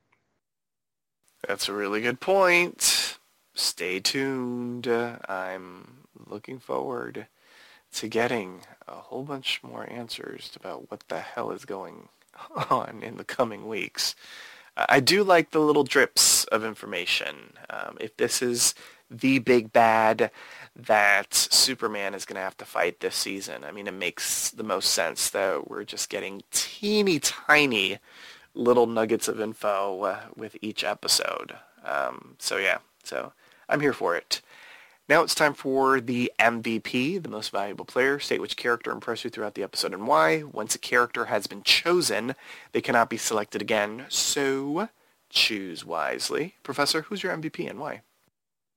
That's a really good point stay tuned. I'm looking forward to getting a whole bunch more answers about what the hell is going on in the coming weeks. I do like the little drips of information. Um, if this is the big bad that Superman is going to have to fight this season, I mean, it makes the most sense that we're just getting teeny tiny little nuggets of info uh, with each episode. Um, so yeah, so I'm here for it. Now it's time for the MVP, the most valuable player. State which character impressed you throughout the episode and why. Once a character has been chosen, they cannot be selected again, so choose wisely. Professor, who's your MVP and why?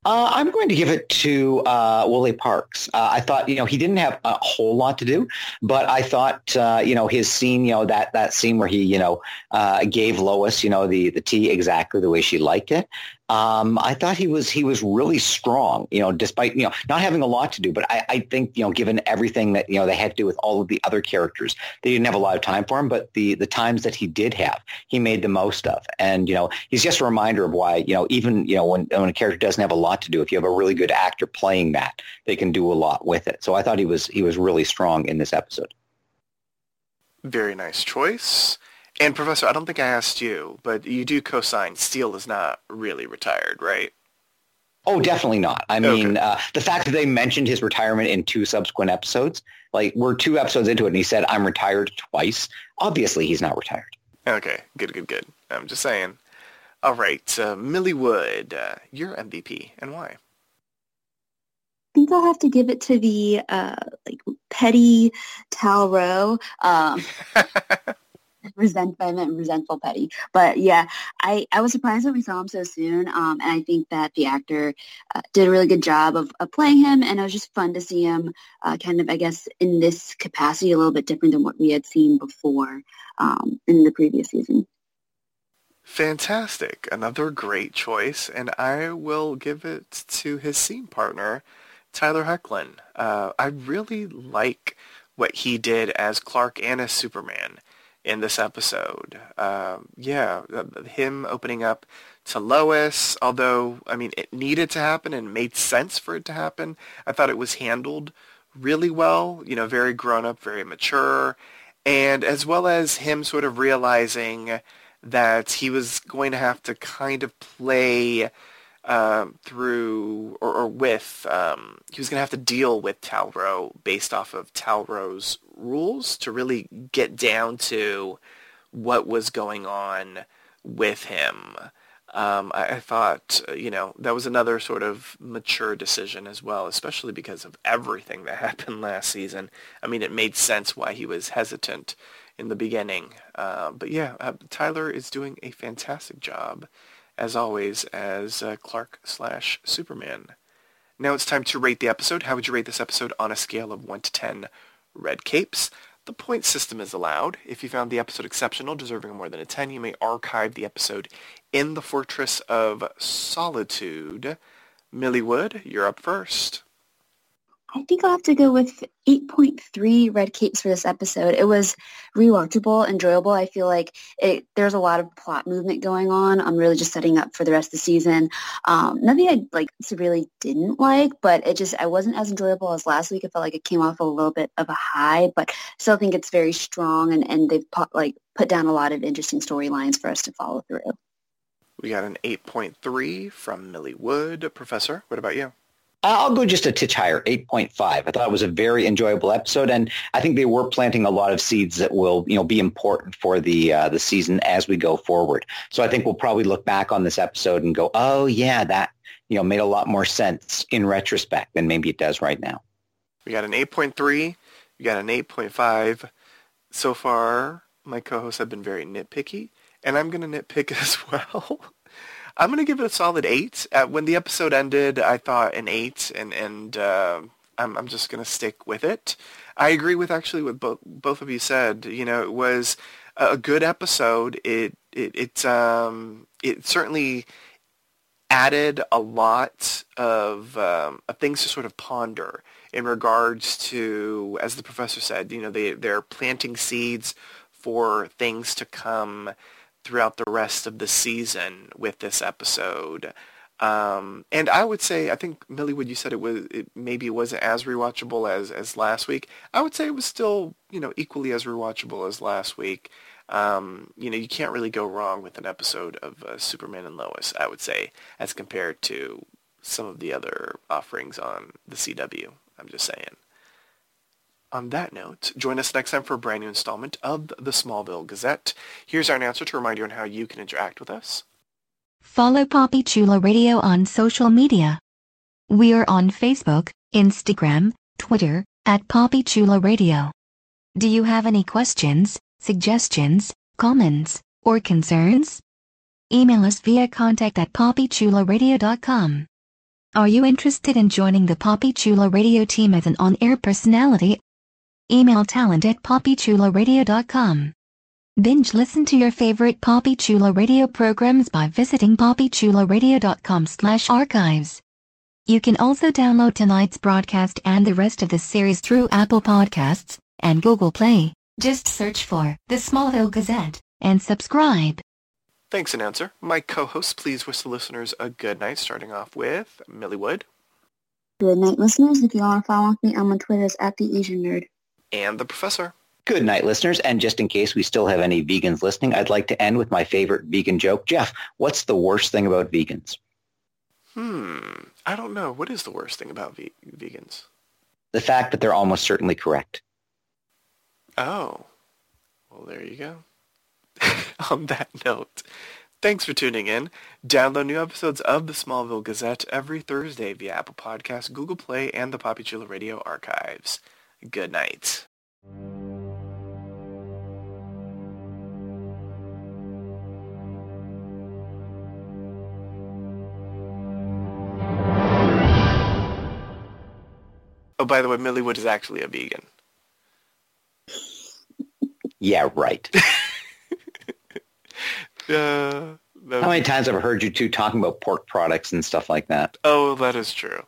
Uh, I'm going to give it to uh, Wole Parks. Uh, I thought, you know, he didn't have a whole lot to do, but I thought, uh, you know, his scene, you know, that, that scene where he, you know, uh, gave Lois, you know, the, the tea exactly the way she liked it. Um, I thought he was he was really strong, you know, despite you know not having a lot to do. But I, I, think you know, given everything that you know they had to do with all of the other characters, they didn't have a lot of time for him. But the the times that he did have, he made the most of. And you know, he's just a reminder of why you know even you know when when a character doesn't have a lot to do, if you have a really good actor playing that, they can do a lot with it. So I thought he was he was really strong in this episode. Very nice choice. And Professor, I don't think I asked you, but you do co-sign Steel is not really retired, right? Oh, definitely not. I mean, okay. uh, the fact that they mentioned his retirement in two subsequent episodes, like we're two episodes into it and he said, I'm retired twice. Obviously, he's not retired. Okay, good, good, good. I'm just saying. All right, uh, Millie Wood, uh, your MVP and why? I think I'll have to give it to the uh, like petty Tal-Rho. Um, resentful and resentful petty. But yeah, I, I was surprised that we saw him so soon. Um, and I think that the actor uh, did a really good job of, of playing him. And it was just fun to see him uh, kind of, I guess, in this capacity a little bit different than what we had seen before um, in the previous season. Fantastic. Another great choice. And I will give it to his scene partner, Tyler Hoechlin. Uh, I really like what he did as Clark and as Superman in this episode. Um, yeah, him opening up to Lois, although, I mean, it needed to happen and made sense for it to happen. I thought it was handled really well, you know, very grown up, very mature, and as well as him sort of realizing that he was going to have to kind of play um, through or, or with, um, he was going to have to deal with Tal-Rho based off of Tal-Rho's rules to really get down to what was going on with him. Um, I, I, thought, you know, that was another sort of mature decision as well, especially because of everything that happened last season. I mean, it made sense why he was hesitant in the beginning. Uh, but yeah, uh, Tyler is doing a fantastic job, as always, as uh, Clark slash Superman. Now it's time to rate the episode. How would you rate this episode on a scale of 1 to 10 red capes? The point system is allowed. If you found the episode exceptional, deserving more than a 10, you may archive the episode in the Fortress of Solitude. Millie Wood, you're up first. I think I'll have to go with 8.3 red capes for this episode. It was rewatchable, enjoyable. I feel like it, there's a lot of plot movement going on. I'm really just setting up for the rest of the season. Um, nothing I like severely didn't like, but it just I wasn't as enjoyable as last week. I felt like it came off a little bit of a high, but still think it's very strong and, and they've put, like put down a lot of interesting storylines for us to follow through. We got an 8.3 from Millie Wood. Professor, what about you? I'll go just a titch higher, 8.5. I thought it was a very enjoyable episode, and I think they were planting a lot of seeds that will, you know, be important for the uh, the season as we go forward. So I think we'll probably look back on this episode and go, oh yeah, that you know made a lot more sense in retrospect than maybe it does right now. We got an 8.3. We got an 8.5. So far, my co-hosts have been very nitpicky, and I'm going to nitpick as well. I'm going to give it a solid eight. Uh, when the episode ended, I thought an eight, and and uh, I'm I'm just going to stick with it. I agree with actually what both both of you said. You know, it was a good episode. It it it um it certainly added a lot of, um, of things to sort of ponder in regards to, as the professor said, you know, they they're planting seeds for things to come throughout the rest of the season with this episode. Um, and I would say, I think Millie, would you said it was it, maybe it wasn't as rewatchable as as last week. I would say it was still you know equally as rewatchable as last week. Um, you know, you can't really go wrong with an episode of uh, Superman and Lois. I would say as compared to some of the other offerings on the CW. I'm just saying. On that note, join us next time for a brand new installment of the Smallville Gazette. Here's our answer to remind you on how you can interact with us. Follow Papi Chulo Radio on social media. We are on Facebook, Instagram, Twitter, at Papi Chulo Radio. Do you have any questions, suggestions, comments, or concerns? Email us via contact at PapiChuloRadio.com. Are you interested in joining the Papi Chulo Radio team as an on-air personality Email talent at PapiChuloRadio.com. Binge listen to your favorite Papi Chulo Radio programs by visiting PapiChuloRadio.com slash archives. You can also download tonight's broadcast and the rest of the series through Apple Podcasts and Google Play. Just search for The Smallville Gazette and subscribe. Thanks, announcer. My co-hosts, please wish the listeners a good night, starting off with Millie Wood. Good night, listeners. If you want to follow me, I'm on Twitter as at the Asian Nerd and the professor. Good night, listeners. And just in case we still have any vegans listening, I'd like to end with my favorite vegan joke. Jeff, what's the worst thing about vegans? Hmm. I don't know. What is the worst thing about ve- vegans? The fact that they're almost certainly correct. Oh. Well, there you go. On that note, thanks for tuning in. Download new episodes of the Smallville Gazette every Thursday via Apple Podcasts, Google Play, and the Papi Chulo Radio archives. Good night. Oh, by the way, Millie Wood is actually a vegan. Yeah, right. uh, How many times have I heard you two talking about pork products and stuff like that? Oh, that is true.